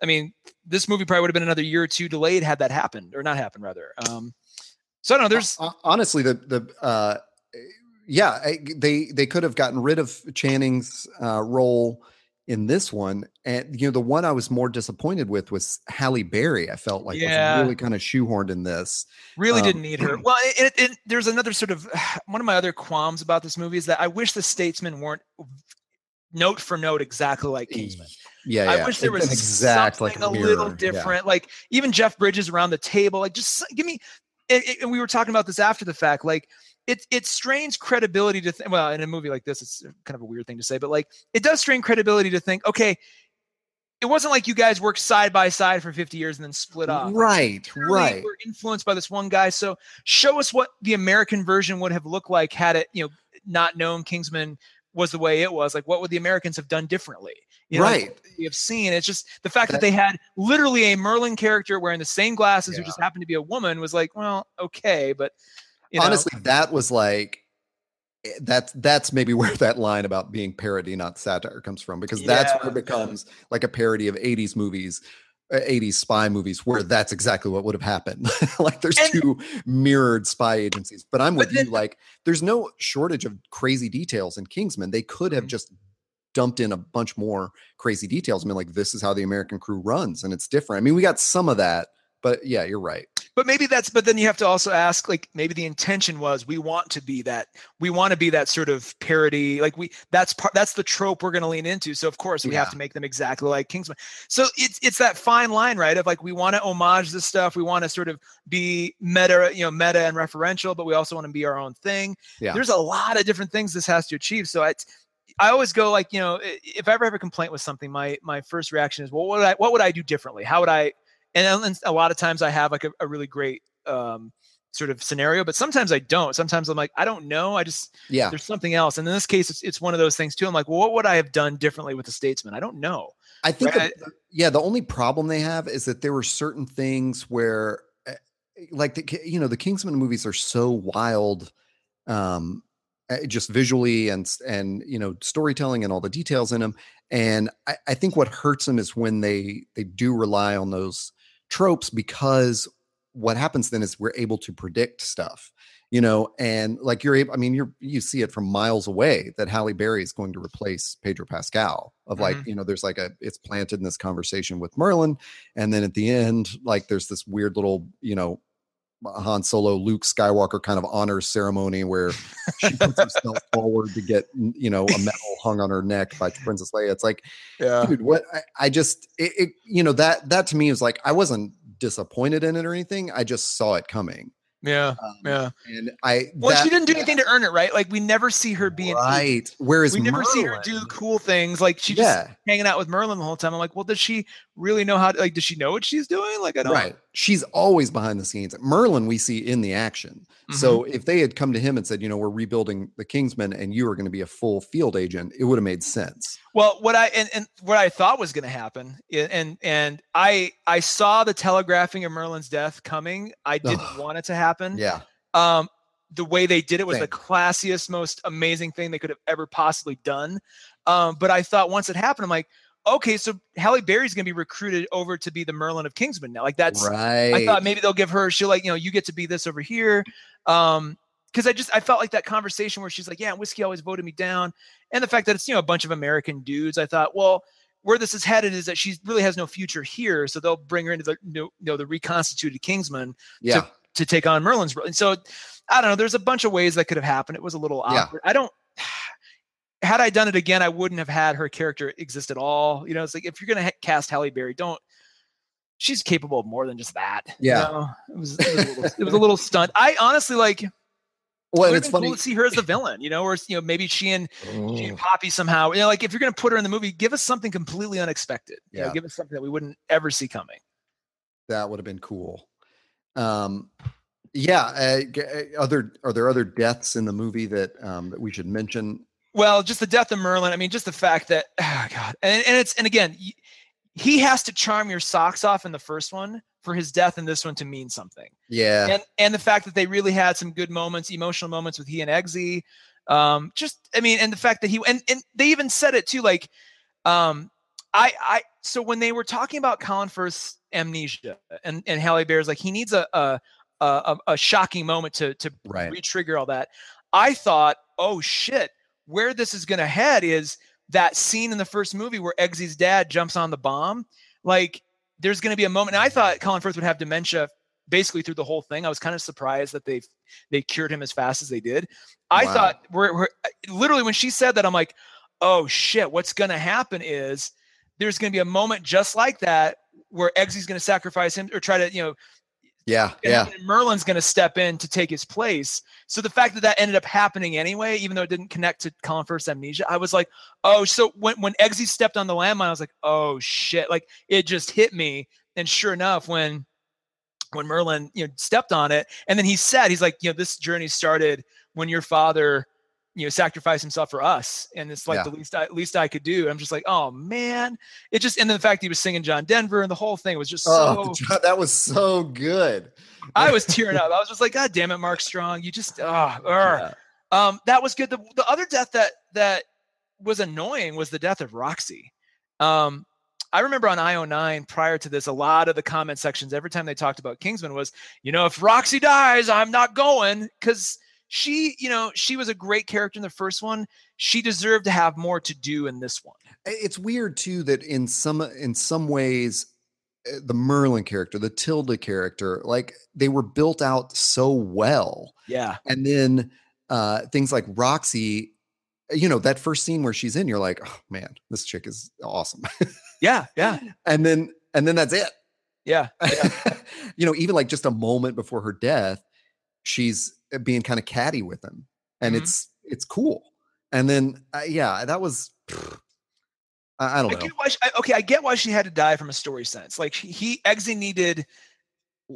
Speaker 2: I mean, this movie probably would have been another year or two delayed had that happened or not happened rather. Um, so I don't know. There's
Speaker 1: honestly the the uh, yeah they they could have gotten rid of Channing's uh, role in this one. And you know, the one I was more disappointed with was Halle Berry. I felt like yeah. was really kind of shoehorned in this.
Speaker 2: Really um, didn't need her. Well, it, it, there's another sort of one of my other qualms about this movie is that I wish the Statesmen weren't note for note exactly like Kingsman.
Speaker 1: Yeah, yeah.
Speaker 2: I wish there was an exact something like a, little different. Yeah. Like even Jeff Bridges around the table. Like just give me. And, and we were talking about this after the fact. Like it it strains credibility to think well in a movie like this it's kind of a weird thing to say but like it does strain credibility to think okay it wasn't like you guys worked side by side for 50 years and then split off
Speaker 1: right right.
Speaker 2: we're influenced by this one guy so show us what the american version would have looked like had it you know not known kingsman was the way it was like what would the americans have done differently?
Speaker 1: You know, right.
Speaker 2: we have seen it's just the fact that, that, they had literally a merlin character wearing the same glasses yeah. who just happened to be a woman was like well okay but
Speaker 1: you Honestly, know? that was like eh, that's that's maybe where that line about being parody not satire comes from because that's where it becomes yeah. like a parody of 80s movies 80s uh, spy movies where that's exactly what would have happened like there's and, two mirrored spy agencies but i'm with but then, you like there's no shortage of crazy details in kingsman they could have mm-hmm. just dumped in a bunch more crazy details i mean like this is how the american crew runs and it's different i mean we got some of that but yeah you're right
Speaker 2: but maybe that's but then you have to also ask like maybe the intention was we want to be that we want to be that sort of parody like we that's part that's the trope we're going to lean into. So of course we yeah. have to make them exactly like kingsman so it's it's that fine line right of like we want to homage this stuff we want to sort of be meta you know meta and referential but we also want to be our own thing. Yeah. There's a lot of different things this has to achieve. So it's I always go like, you know, if I ever have a complaint with something, my my first reaction is, well, what would I what would I do differently? How would I and, a lot of times I have like a, a really great um, sort of scenario, but sometimes I don't. Sometimes I'm like, I don't know. I just yeah. There's something else, and in this case, it's it's one of those things too. I'm like, well, what would I have done differently with the statesman? I don't know.
Speaker 1: I think, right? the, yeah, the only problem they have is that there were certain things where, eh, like the you know the Kingsman movies are so wild. Um, eh, just visually and and you know storytelling and all the details in them and I, I think what hurts them is when they they do rely on those tropes because what happens then is we're able to predict stuff you know and like you're able i mean you're you see it from miles away that halle berry is going to replace pedro pascal of like mm-hmm. you know there's like a it's planted in this conversation with merlin and then at the end like there's this weird little you know Han Solo, Luke Skywalker kind of honors ceremony where she puts herself forward to get you know a medal hung on her neck by Princess Leia. It's like, yeah, dude, what I, I just it, it, you know that that to me is like I wasn't disappointed in it or anything. I just saw it coming.
Speaker 2: Yeah, um, yeah.
Speaker 1: And I
Speaker 2: well, that, she didn't do anything to earn it, right? Like we never see her being
Speaker 1: right. Whereas
Speaker 2: we never
Speaker 1: Merlin,
Speaker 2: see her do cool things. Like she just yeah. hanging out with Merlin the whole time. I'm like, well, does she really know how? To, like, does she know what she's doing? Like, I don't.
Speaker 1: Right. She's always behind the scenes. Merlin, we see in the action. Mm-hmm. So if they had come to him and said, you know, we're rebuilding the Kingsmen and you are going to be a full field agent, it would have made sense.
Speaker 2: Well, what I and, and what I thought was going to happen, and and I I saw the telegraphing of Merlin's death coming. I didn't want it to happen.
Speaker 1: Yeah.
Speaker 2: Um, the way they did it was Same. the classiest, most amazing thing they could have ever possibly done. Um, but I thought once it happened, I'm like, okay, so Halle Berry's gonna be recruited over to be the Merlin of Kingsman now. Like that's
Speaker 1: right.
Speaker 2: I thought maybe they'll give her, she'll like, you know, you get to be this over here. Um, because I just I felt like that conversation where she's like, Yeah, whiskey always voted me down. And the fact that it's you know a bunch of American dudes, I thought, well, where this is headed is that she really has no future here. So they'll bring her into the you know, the reconstituted Kingsman
Speaker 1: yeah.
Speaker 2: to, to take on Merlin's role. And so I don't know, there's a bunch of ways that could have happened. It was a little awkward. Yeah. I don't had I done it again, I wouldn't have had her character exist at all. You know, it's like if you're gonna ha- cast Halle Berry, don't. She's capable of more than just that.
Speaker 1: Yeah,
Speaker 2: you know? it, was, it, was a little, it was a little stunt. I honestly like.
Speaker 1: Well, it's funny
Speaker 2: cool to see her as the villain, you know, or you know maybe she and, she and Poppy somehow. You know, like if you're gonna put her in the movie, give us something completely unexpected. Yeah, you know, give us something that we wouldn't ever see coming.
Speaker 1: That would have been cool. Um, yeah. Uh, other are there other deaths in the movie that um, that we should mention?
Speaker 2: Well, just the death of Merlin. I mean, just the fact that oh God, and, and it's and again, he has to charm your socks off in the first one, for his death in this one to mean something.
Speaker 1: Yeah.
Speaker 2: And and the fact that they really had some good moments, emotional moments with he and Eggsy. Um, just I mean, and the fact that he and and they even said it too, like, um, I I so when they were talking about Colin Firth's amnesia and and Halle Berry's like he needs a a a, a shocking moment to to
Speaker 1: right.
Speaker 2: re-trigger all that. I thought, oh shit, where this is gonna head is that scene in the first movie where Eggsy's dad jumps on the bomb. Like there's going to be a moment. And I thought Colin Firth would have dementia basically through the whole thing. I was kind of surprised that they they cured him as fast as they did. I wow. thought we're, we're literally when she said that, I'm like, oh shit, what's going to happen is there's going to be a moment just like that where Eggsy's going to sacrifice him or try to you know
Speaker 1: yeah, yeah.
Speaker 2: Merlin's going to step in to take his place. So the fact that that ended up happening anyway, even though it didn't connect to Colin Firth's amnesia, I was like, oh, so when when Eggsy stepped on the landmine, I was like, oh shit, like it just hit me. And sure enough, when when Merlin you know stepped on it, and then he said, he's like, you know, this journey started when your father you know sacrifice himself for us and it's like yeah. the least I, least I could do I'm just like oh man. It just and then the fact he was singing John Denver and the whole thing was just oh,
Speaker 1: so that was so good.
Speaker 2: I was tearing up. I was just like god damn it Mark Strong you just oh yeah. um that was good. The, the other death that that was annoying was the death of Roxy. Um I remember on IO9 prior to this, a lot of the comment sections, every time they talked about Kingsman was, you know, if Roxy dies, I'm not going because she, you know, she was a great character in the first one. She deserved to have more to do in this one.
Speaker 1: It's weird too that in some in some ways eh, the Merlin character, the Tilda character, like they were built out so well.
Speaker 2: Yeah.
Speaker 1: And then uh things like Roxy, you know, that first scene where she's in, you're like, oh man, this chick is awesome.
Speaker 2: yeah, yeah.
Speaker 1: And then and then that's it.
Speaker 2: Yeah. yeah.
Speaker 1: you know, even like just a moment before her death, she's being kind of catty with him, and mm-hmm. it's it's cool. And then uh, yeah, that was. I, I don't I know.
Speaker 2: She, I, okay, I get why she had to die from a story sense. Like he, he Eggsy needed.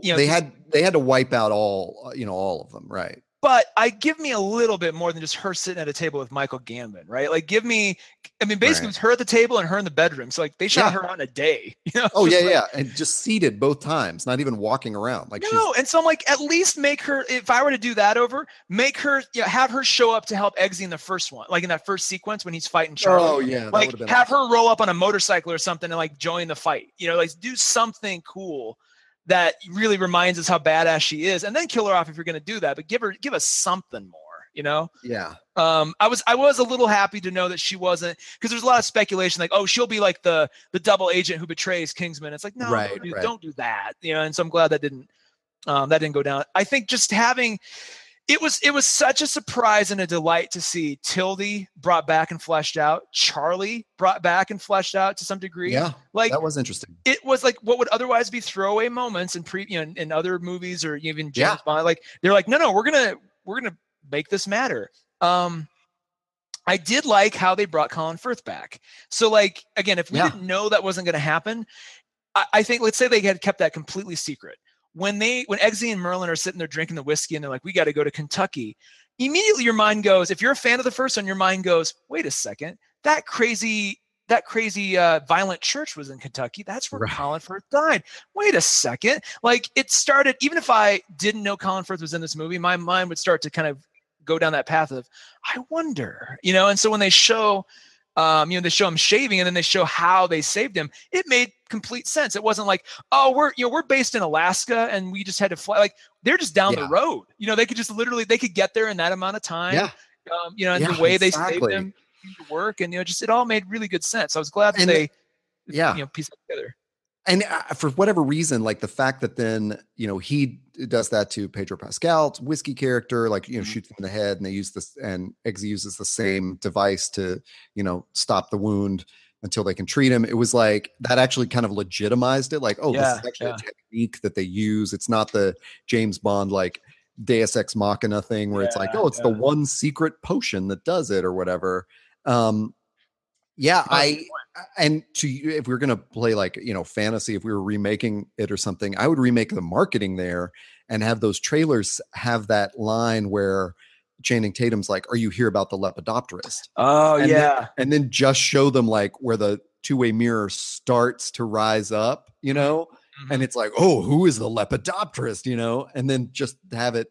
Speaker 1: You know, they had they had to wipe out all uh, you know all of them, right?
Speaker 2: But I give me a little bit more than just her sitting at a table with Michael Gambon, right? Like, give me, I mean, basically, right. it's her at the table and her in the bedroom. So, like, they shot yeah. her on a day, you know?
Speaker 1: Oh, yeah,
Speaker 2: like,
Speaker 1: yeah. And just seated both times, not even walking around. Like,
Speaker 2: no. And so, I'm like, at least make her, if I were to do that over, make her, you know, have her show up to help Eggsy in the first one, like in that first sequence when he's fighting Charlie.
Speaker 1: Oh, yeah.
Speaker 2: Like, have awesome. her roll up on a motorcycle or something and like join the fight, you know, like do something cool that really reminds us how badass she is, and then kill her off if you're going to do that. But give her, give us something more, you know?
Speaker 1: Yeah.
Speaker 2: Um, I was, I was a little happy to know that she wasn't, because there's a lot of speculation, like, oh, she'll be like the the double agent who betrays Kingsman. It's like, no, right, don't, do, right. don't do that, you know. And so I'm glad that didn't, um, that didn't go down. I think just having it was it was such a surprise and a delight to see Tildy brought back and fleshed out, Charlie brought back and fleshed out to some degree.
Speaker 1: Yeah,
Speaker 2: like
Speaker 1: that was interesting.
Speaker 2: It was like what would otherwise be throwaway moments in pre you know, in, in other movies or even James yeah. Bond. Like they're like, no, no, we're gonna we're gonna make this matter. Um, I did like how they brought Colin Firth back. So like again, if we yeah. didn't know that wasn't going to happen, I, I think let's say they had kept that completely secret when they when Eggsy and Merlin are sitting there drinking the whiskey and they're like, we got to go to Kentucky. Immediately your mind goes, if you're a fan of the first one, your mind goes, wait a second, that crazy that crazy uh, violent church was in Kentucky. That's where right. Colin Firth died. Wait a second. Like it started, even if I didn't know Colin Firth was in this movie, my mind would start to kind of go down that path of, I wonder, you know. And so when they show um, you know, they show him shaving and then they show how they saved him. It made complete sense. It wasn't like, oh, we're you know we're based in Alaska and we just had to fly. Like they're just down yeah. the road. You know, they could just literally they could get there in that amount of time.
Speaker 1: Yeah.
Speaker 2: Um, you know, and yeah, the way exactly. they saved him to work and you know, just it all made really good sense. I was glad that and they,
Speaker 1: yeah,
Speaker 2: you know, pieced it together
Speaker 1: and uh, for whatever reason, like the fact that then you know he does that to Pedro Pascal, whiskey character, like you know mm-hmm. shoots him in the head, and they use this, and Eggsy uses the same device to you know stop the wound until they can treat him. It was like that actually kind of legitimized it, like oh, yeah, this is actually yeah. a technique that they use. It's not the James Bond like Deus Ex Machina thing where yeah, it's like oh, it's the one secret potion that does it or whatever. Um, yeah, I and to if we are gonna play like you know fantasy, if we were remaking it or something, I would remake the marketing there and have those trailers have that line where Channing Tatum's like, "Are you here about the lepidopterist?"
Speaker 2: Oh
Speaker 1: and
Speaker 2: yeah,
Speaker 1: then, and then just show them like where the two way mirror starts to rise up, you mm-hmm. know, and it's like, oh, who is the lepidopterist? You know, and then just have it.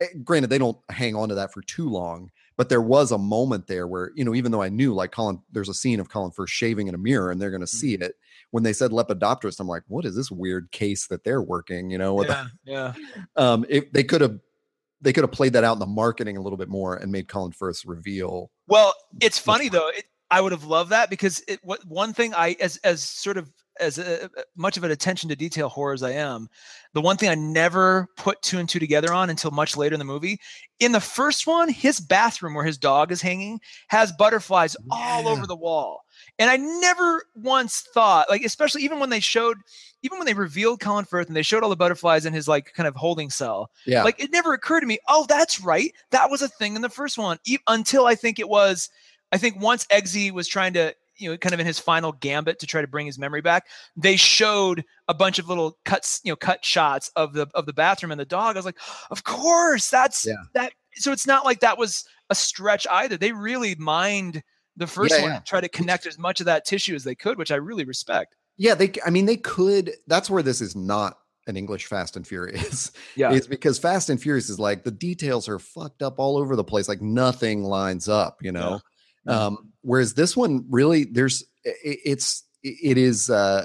Speaker 1: eh, Granted, they don't hang on to that for too long, but there was a moment there where you know, even though I knew like Colin, there's a scene of Colin Firth shaving in a mirror, and they're going to see it. When they said lepidopterist, I'm like, what is this weird case that they're working? You know, with
Speaker 2: yeah, yeah.
Speaker 1: um, if they could have, they could have played that out in the marketing a little bit more and made Colin Firth reveal.
Speaker 2: Well, it's funny though. It, I would have loved that because it. What one thing I as as sort of as a, much of an attention to detail horror as I am, the one thing I never put two and two together on until much later in the movie. In the first one, his bathroom where his dog is hanging has butterflies all over the wall. And I never once thought, like, especially even when they showed, even when they revealed Colin Firth and they showed all the butterflies in his like kind of holding cell,
Speaker 1: Yeah,
Speaker 2: like it never occurred to me, oh, that's right. That was a thing in the first one. E- until I think it was, I think once Eggsy was trying to, you know, kind of in his final gambit to try to bring his memory back, they showed a bunch of little cuts, you know, cut shots of the of the bathroom and the dog. I was like, of course, that's
Speaker 1: Yeah.
Speaker 2: that. So it's not like that was a stretch either. They really mined the first
Speaker 1: Yeah,
Speaker 2: one
Speaker 1: yeah.
Speaker 2: try to connect as much of that tissue as they could, which I really respect.
Speaker 1: yeah. They, I mean, they could. That's where this is not an English Fast and Furious.
Speaker 2: Yeah.
Speaker 1: It's because Fast and Furious is like the details are fucked up all over the place. Like nothing lines up. You know.
Speaker 2: Yeah.
Speaker 1: Um, whereas this one really, there's, i- i- it's, it is. uh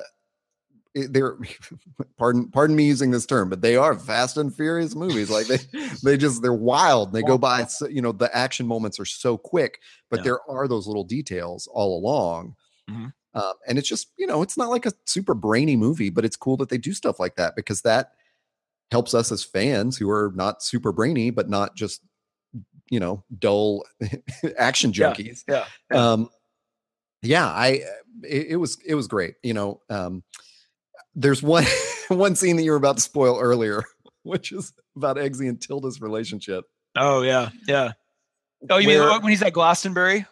Speaker 1: it- they're pardon pardon me using this term but they are fast and furious movies like they they just they're wild they go by so, you know the action moments are so quick but
Speaker 2: Yeah.
Speaker 1: there are those little details all along
Speaker 2: Mhm.
Speaker 1: um, and it's just you know it's not like a super brainy movie but it's cool that they do stuff like that because that helps us as fans who are not super brainy but not just you know dull action junkies
Speaker 2: Yeah. Yeah.
Speaker 1: um yeah i it, it was it was great you know um there's one one scene that you were about to spoil earlier which is about eggsy and tilda's relationship
Speaker 2: Oh yeah. Yeah. Oh, you mean when he's at Glastonbury?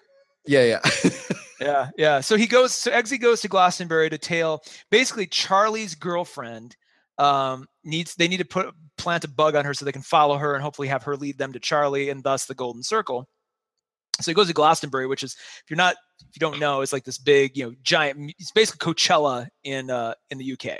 Speaker 1: yeah yeah
Speaker 2: Yeah, yeah. So he goes. So Eggsy goes to Glastonbury to tail. Basically, Charlie's girlfriend um, needs. They need to put plant a bug on her so they can follow her and hopefully have her lead them to Charlie and thus the Golden Circle. So he goes to Glastonbury, which is if you're not if you don't know, it's like this big, you know, giant. It's basically Coachella in uh, in the UK.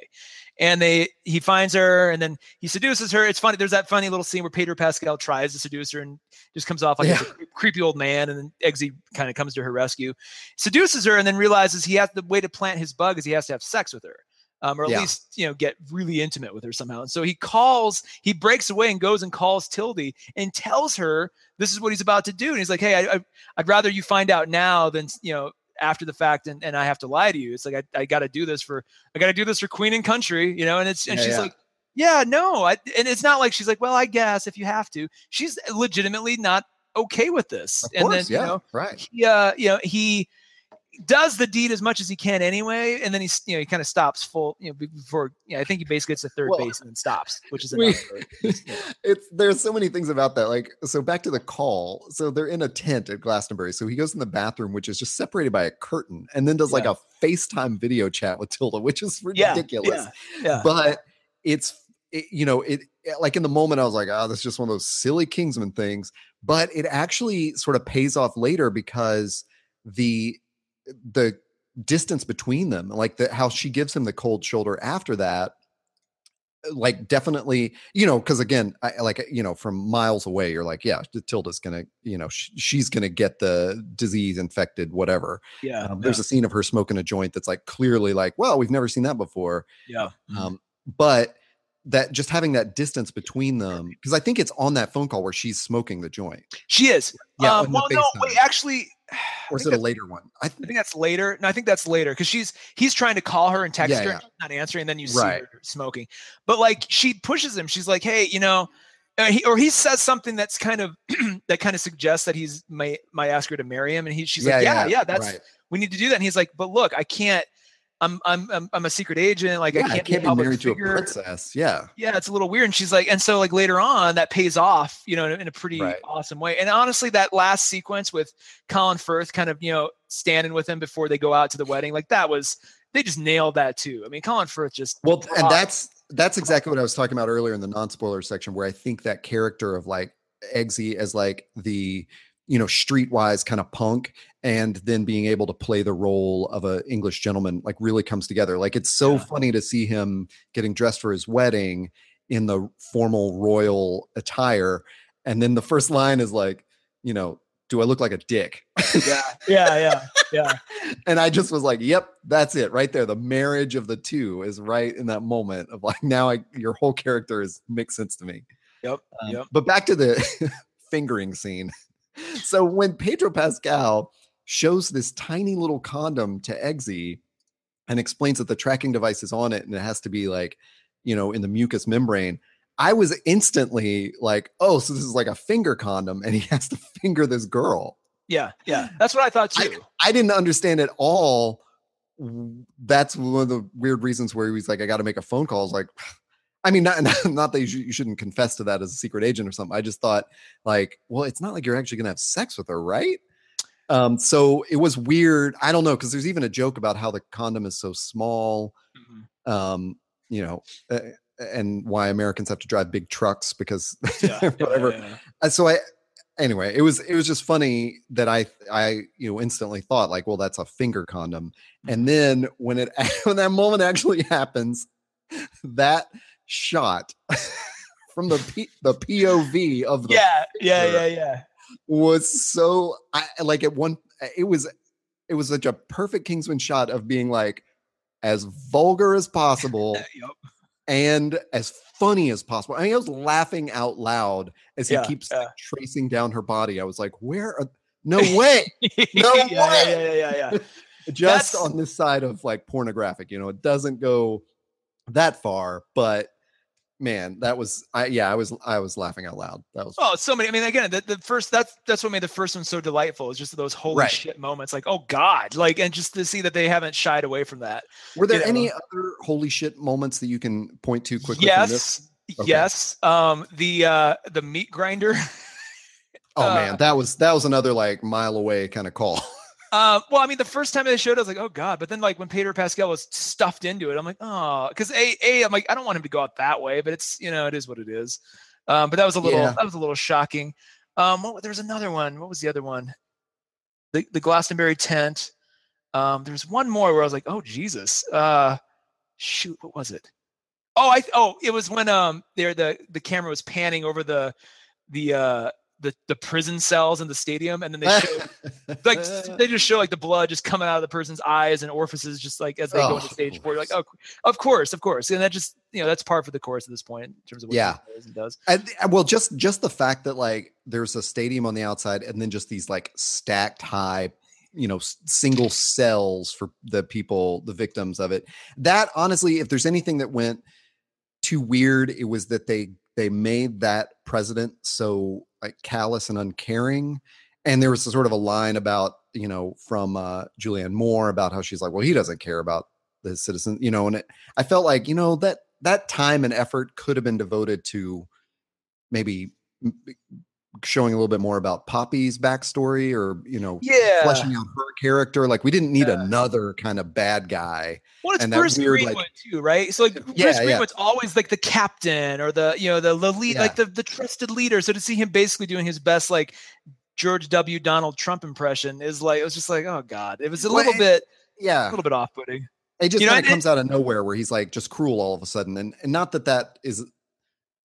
Speaker 2: And they he finds her and then he seduces her. It's funny. There's that funny little scene where Pedro Pascal tries to seduce her and just comes off like he's a creepy old man. And then Eggsy kind of comes to her rescue seduces her and then realizes he has the way to plant his bug is he has to have sex with her um, or at
Speaker 1: Yeah.
Speaker 2: least you know get really intimate with her somehow. And so he calls he breaks away and goes and calls tildy and tells her this is what he's about to do. And he's like hey I, I, i'd rather you find out now than you know after the fact and, and i have to lie to you. It's like i, I got to do this for i got to do this for queen and country you know? And it's and
Speaker 1: Yeah,
Speaker 2: she's
Speaker 1: yeah.
Speaker 2: like yeah no I, and it's not like she's like well i guess if you have to. She's legitimately not okay with this.
Speaker 1: Of
Speaker 2: and
Speaker 1: course
Speaker 2: then
Speaker 1: yeah
Speaker 2: you know
Speaker 1: right.
Speaker 2: he uh you know he does the deed as much as he can anyway and then he's you know he kind of stops full you know before you know, i think he basically gets to third
Speaker 1: Well,
Speaker 2: base and then stops which is
Speaker 1: we- it's there's so many things about that like so back to the call so they're in a tent at glastonbury so he goes in the bathroom which is just separated by a curtain and then does like a facetime video chat with tilda which is
Speaker 2: Yeah,
Speaker 1: ridiculous.
Speaker 2: yeah, yeah.
Speaker 1: but it's it, you know it like in the moment i was like oh that's just one of those silly kingsman things but it actually sort of pays off later because the the distance between them like the how she gives him the cold shoulder after that like definitely you know because again I, like you know from miles away you're like yeah tilda's gonna you know sh- she's gonna get the disease infected whatever.
Speaker 2: Yeah
Speaker 1: um, there's a scene of her smoking a joint that's like clearly like well we've never seen that before.
Speaker 2: Yeah yeah.
Speaker 1: um, but that just having that distance between them because i think it's on that phone call where she's smoking the joint.
Speaker 2: She is.
Speaker 1: Yeah,
Speaker 2: um, well no wait actually
Speaker 1: or is it a later one i
Speaker 2: I think that's later. No, I think that's later because she's he's trying to call her and text
Speaker 1: Yeah,
Speaker 2: her,
Speaker 1: yeah.
Speaker 2: and she's not answering. And then you see her smoking, but like she pushes him. She's like, "Hey, you know," uh, he, or he says something that's kind of that kind of suggests that he's may might ask her to marry him, and he she's like, "Yeah, yeah, that's
Speaker 1: right.
Speaker 2: we need to do that." And he's like, "But look, I can't. I'm I'm I'm, I'm a secret agent. Like
Speaker 1: Yeah,
Speaker 2: I can't,
Speaker 1: can't
Speaker 2: be,
Speaker 1: be married to a princess yeah
Speaker 2: Yeah, it's a little weird." And she's like, and so like later on, that pays off, you know, in, a- in a pretty
Speaker 1: Right.
Speaker 2: awesome way. And honestly, that last sequence with Colin Firth kind of you know standing with him before they go out to the wedding, like that was they just nailed that too. I mean, Colin Firth just
Speaker 1: well and that's that's exactly what i was talking about earlier in the non-spoiler section where i think that character of like eggsy as like the you know, streetwise kind of punk, and then being able to play the role of a English gentleman like really comes together. Like it's so
Speaker 2: Yeah.
Speaker 1: funny to see him getting dressed for his wedding in the formal royal attire, and then the first line is like, you know, do I look like a dick?
Speaker 2: yeah, yeah, yeah, yeah.
Speaker 1: and I just was like, "Yep, that's it, right there. The marriage of the two is right in that moment of like, now I, your whole character is makes sense to me."
Speaker 2: Yep,
Speaker 1: Um,
Speaker 2: yep.
Speaker 1: But back to the fingering scene. So when Pedro Pascal shows this tiny little condom to Eggsy and explains that the tracking device is on it and it has to be like, you know, in the mucous membrane, I was instantly like, "Oh, so this is like a finger condom, and he has to finger this girl."
Speaker 2: Yeah, yeah. That's what I thought too.
Speaker 1: I didn't understand at all. That's one of the weird reasons where he was like, I got to make a phone call. I was like, I mean, not, not, that you, should, you shouldn't confess to that as a secret agent or something. I just thought, like, well, it's not like you're actually going to have sex with her, right? Um, so it was weird. I don't know, because there's even a joke about how the condom is so small,
Speaker 2: Mhm.
Speaker 1: um, you know, uh, and why Americans have to drive big trucks because
Speaker 2: Yeah, yeah,
Speaker 1: whatever.
Speaker 2: yeah, yeah.
Speaker 1: Uh, so I anyway, it was it was just funny that I I you know instantly thought like, well, that's a finger condom,
Speaker 2: Mm-hmm.
Speaker 1: and then when it when that moment actually happens, that shot from the P, the POV of the
Speaker 2: Yeah, yeah, yeah, yeah.
Speaker 1: was so I like at one it was it was such a perfect Kingsman shot of being like as vulgar as possible
Speaker 2: Yep.
Speaker 1: and as funny as possible. I mean, I was laughing out loud as he
Speaker 2: Yeah,
Speaker 1: keeps
Speaker 2: yeah.
Speaker 1: like, tracing down her body. I was like, "Where? Are, no way!" No
Speaker 2: yeah,
Speaker 1: way!
Speaker 2: yeah, yeah, yeah, yeah.
Speaker 1: Just
Speaker 2: That's-
Speaker 1: on this side of like pornographic, you know, it doesn't go that far, but man, that was I. Yeah, I was I was laughing out loud. That was
Speaker 2: Oh, so many. I mean, again, the, the first that's that's what made the first one so delightful. Is just those holy
Speaker 1: Right.
Speaker 2: shit moments, like oh god, like and just to see that they haven't shied away from that.
Speaker 1: Were there
Speaker 2: you know.
Speaker 1: any other holy shit moments that you can point to quickly?
Speaker 2: Yes,
Speaker 1: Okay.
Speaker 2: yes. Um, the uh the meat grinder.
Speaker 1: Oh
Speaker 2: Uh,
Speaker 1: man, that was that was another like mile away kind of call.
Speaker 2: Uh, well, I mean, the first time they showed, it, I was like, "Oh God!" But then, like when Peter Pascal was stuffed into it, I'm like, "Oh," because a a I'm like, I don't want him to go out that way, but it's you know, it is what it is. Um, but that was a little
Speaker 1: Yeah.
Speaker 2: that was a little shocking. Um, what, there was another one. What was the other one? The the Glastonbury tent. Um, there was one more where I was like, "Oh Jesus!" Uh, shoot, what was it? Oh, I oh, it was when um there the the camera was panning over the the uh the the prison cells in the stadium, and then they showed like they just show like the blood just coming out of the person's eyes and orifices just like as they go into
Speaker 1: Oh,
Speaker 2: stage four. You're like, oh, of course, of course, and that just you know that's par for the course at this point in terms of what
Speaker 1: Yeah.
Speaker 2: he and does.
Speaker 1: And, well, just just the fact that like there's a stadium on the outside, and then just these like stacked high, you know, single cells for the people, the victims of it. That honestly, if there's anything that went too weird, it was that they they made that president so like callous and uncaring. And there was sort of a line about you know from uh, Julianne Moore about how she's like, well, he doesn't care about the citizen, you know, and it, I felt like you know that that time and effort could have been devoted to maybe showing a little bit more about Poppy's backstory or you know
Speaker 2: Yeah.
Speaker 1: fleshing out her character like we didn't need
Speaker 2: Yeah.
Speaker 1: another kind of bad guy
Speaker 2: Well, it's
Speaker 1: and that
Speaker 2: Bruce
Speaker 1: weird, like-
Speaker 2: Greenwood too, right? So like
Speaker 1: Yeah,
Speaker 2: Bruce. Greenwood's always like the captain or the you know the, the lead, like the the trusted leader. So to see him basically doing his best like George W. Donald Trump impression is like it was just like oh god, it was a little bit
Speaker 1: yeah
Speaker 2: a little bit off putting.
Speaker 1: it just
Speaker 2: you know,
Speaker 1: kind of comes out of nowhere where he's like just cruel all of a sudden and, and not that that is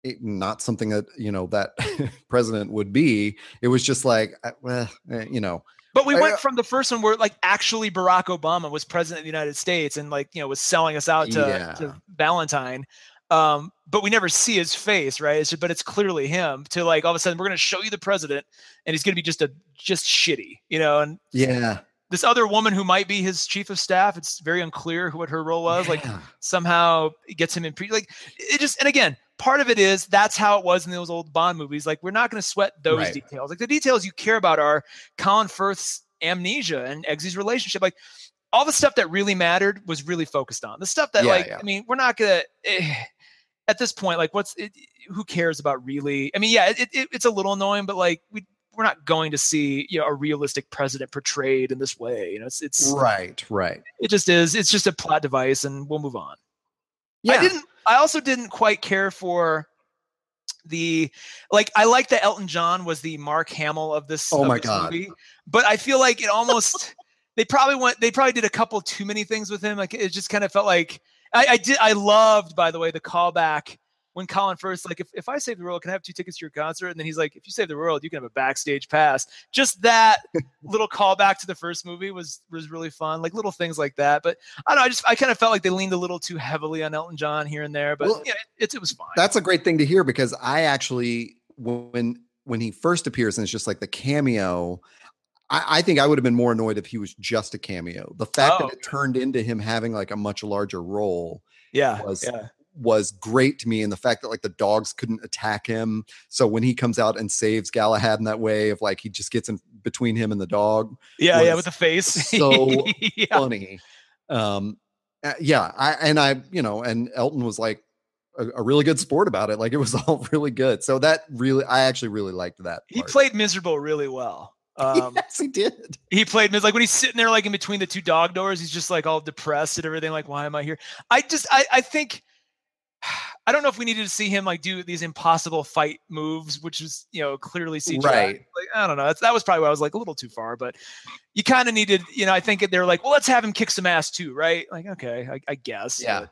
Speaker 1: it, not something that you know that president would be it was just like uh, well eh, you know
Speaker 2: But we
Speaker 1: I-
Speaker 2: went from the first one where like actually Barack Obama was president of the United States and like you know was selling us out to,
Speaker 1: Yeah.
Speaker 2: to Valentine. Um, but we never see his face, right? It's, but it's clearly him. To like all of a sudden we're going to show you the president, and he's going to be just a just shitty, you know. And
Speaker 1: yeah
Speaker 2: this other woman who might be his chief of staff, it's very unclear who what her role was. Like somehow it gets him in pre like it just and again part of it is that's how it was in those old bond movies. Like we're not going to sweat those
Speaker 1: Right.
Speaker 2: details. Like the details you care about are colin firth's amnesia and eggsy's relationship. Like all the stuff that really mattered was really focused on. The stuff that
Speaker 1: Yeah,
Speaker 2: like
Speaker 1: yeah.
Speaker 2: i mean we're not gonna eh, at this point like what's it, who cares about really i mean yeah it, it, it's a little annoying but like we we're not going to see you know a realistic president portrayed in this way. You know it's it's
Speaker 1: right right.
Speaker 2: it just is it's just a plot device and we'll move on.
Speaker 1: Yeah.
Speaker 2: I didn't. I also didn't quite care for the like I like that Elton John was the Mark Hamill of this.
Speaker 1: Oh
Speaker 2: of
Speaker 1: my
Speaker 2: this
Speaker 1: God.
Speaker 2: Movie, but I feel like it almost they probably went they probably did a couple too many things with him. Like it just kind of felt like I, I did I loved by the way the callback when Colin Firth like if, if I save the world, can I have two tickets to your concert? And then he's like, if you save the world, you can have a backstage pass. Just that little callback to the first movie was was really fun. Like little things like that. But I don't know, I just I kind of felt like they leaned a little too heavily on Elton John here and there. But
Speaker 1: Well,
Speaker 2: yeah, it, it, it was fine.
Speaker 1: That's a great thing to hear because I actually when when he first appears and it's just like the cameo. I, I think I would have been more annoyed if he was just a cameo. The fact
Speaker 2: Oh,
Speaker 1: that it turned into him having like a much larger role
Speaker 2: yeah,
Speaker 1: was-
Speaker 2: yeah.
Speaker 1: Was great to me and the fact that like the dogs couldn't attack him so when he comes out and saves galahad in that way of like he just gets in between him and the dog
Speaker 2: Yeah, yeah, with the face.
Speaker 1: so
Speaker 2: yeah.
Speaker 1: funny um uh, yeah i and i you know and elton was like a, a really good sport about it like it was all really good so that really i actually really liked that
Speaker 2: He
Speaker 1: part.
Speaker 2: played miserable really well. Um,
Speaker 1: yes he did
Speaker 2: he played like when he's sitting there like in between the two dog doors, he's just like all depressed and everything. Like, why am I here? I just I I think I don't know if we needed to see him like do these impossible fight moves, which is you know clearly CGI.
Speaker 1: Right.
Speaker 2: Like I don't know. That's, that was probably why I was like a little too far, but you kind of needed. You know, I think they're like, well, let's have him kick some ass too, right? Like, okay, I, I guess.
Speaker 1: Yeah.
Speaker 2: but-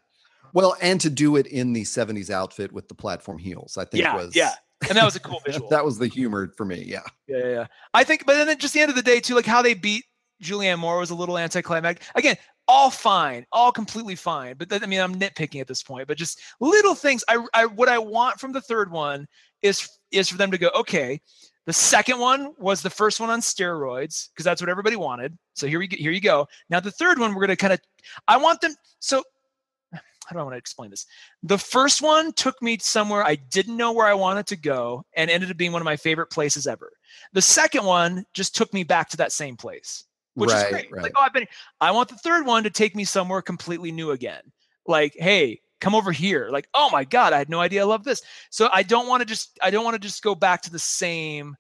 Speaker 1: well and to do it in the 70s outfit with the platform heels i think
Speaker 2: Yeah,
Speaker 1: was
Speaker 2: yeah. and that was a cool visual.
Speaker 1: that was the humor for me yeah
Speaker 2: Yeah, yeah, yeah. I think, but then at just the end of the day, too, like how they beat Julianne Moore was a little anticlimactic. Again, all fine, all completely fine. But that, I mean, I'm nitpicking at this point. But just little things. I, I, what I want from the third one is is for them to go, okay. The second one was the first one on steroids because that's what everybody wanted. So here we here you go. Now the third one, we're gonna kind of. I want them. So how do I want to explain this? The first one took me somewhere I didn't know where I wanted to go and ended up being one of my favorite places ever. The second one just took me back to that same place, which
Speaker 1: right
Speaker 2: is great.
Speaker 1: right
Speaker 2: Like, oh, I've been, I want the third one to take me somewhere completely new again. Like, hey, come over here. Like, oh my God, I had no idea I love this. So I don't want to just, I don't want to just go back to the same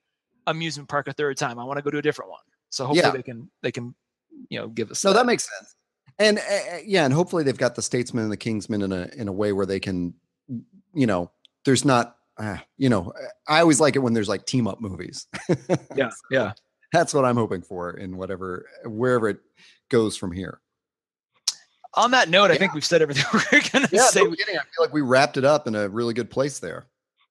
Speaker 2: amusement park a third time. I want to go to a different one. So hopefully
Speaker 1: Yeah.
Speaker 2: they can, they can, you know, give us
Speaker 1: No, that makes sense. And uh, uh, yeah, and hopefully they've got the statesman and the kingsman in a in a way where they can, you know, there's not, uh, you know, I always like it when there's like team up movies.
Speaker 2: yeah, yeah.
Speaker 1: That's what I'm hoping for in whatever wherever it goes from here.
Speaker 2: On that note, I think we've said everything we're gonna
Speaker 1: Yeah,
Speaker 2: say.
Speaker 1: no kidding. I feel like we wrapped it up in a really good place there.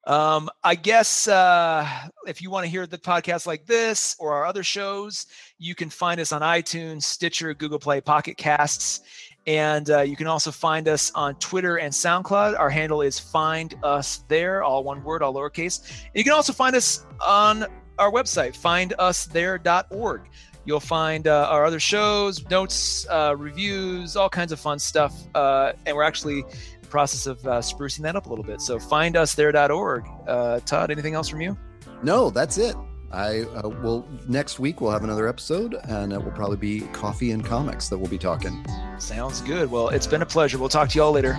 Speaker 2: Um, I guess uh, if you want to hear the podcast like this or our other shows, you can find us on iTunes, Stitcher, Google Play, Pocket Casts, and uh, you can also find us on Twitter and SoundCloud. Our handle is Find Us There, all one word, all lowercase. And you can also find us on our website, findusthere.org. You'll find uh, our other shows, notes, uh, reviews, all kinds of fun stuff. Uh, and we're actually in the process of uh, sprucing that up a little bit. So find us there.org. Uh, Todd, anything else from you?
Speaker 1: No, that's it. I uh, will next week we'll have another episode and it will probably be coffee and comics that we'll be talking.
Speaker 2: Sounds good. Well, it's been a pleasure. We'll talk to you all later.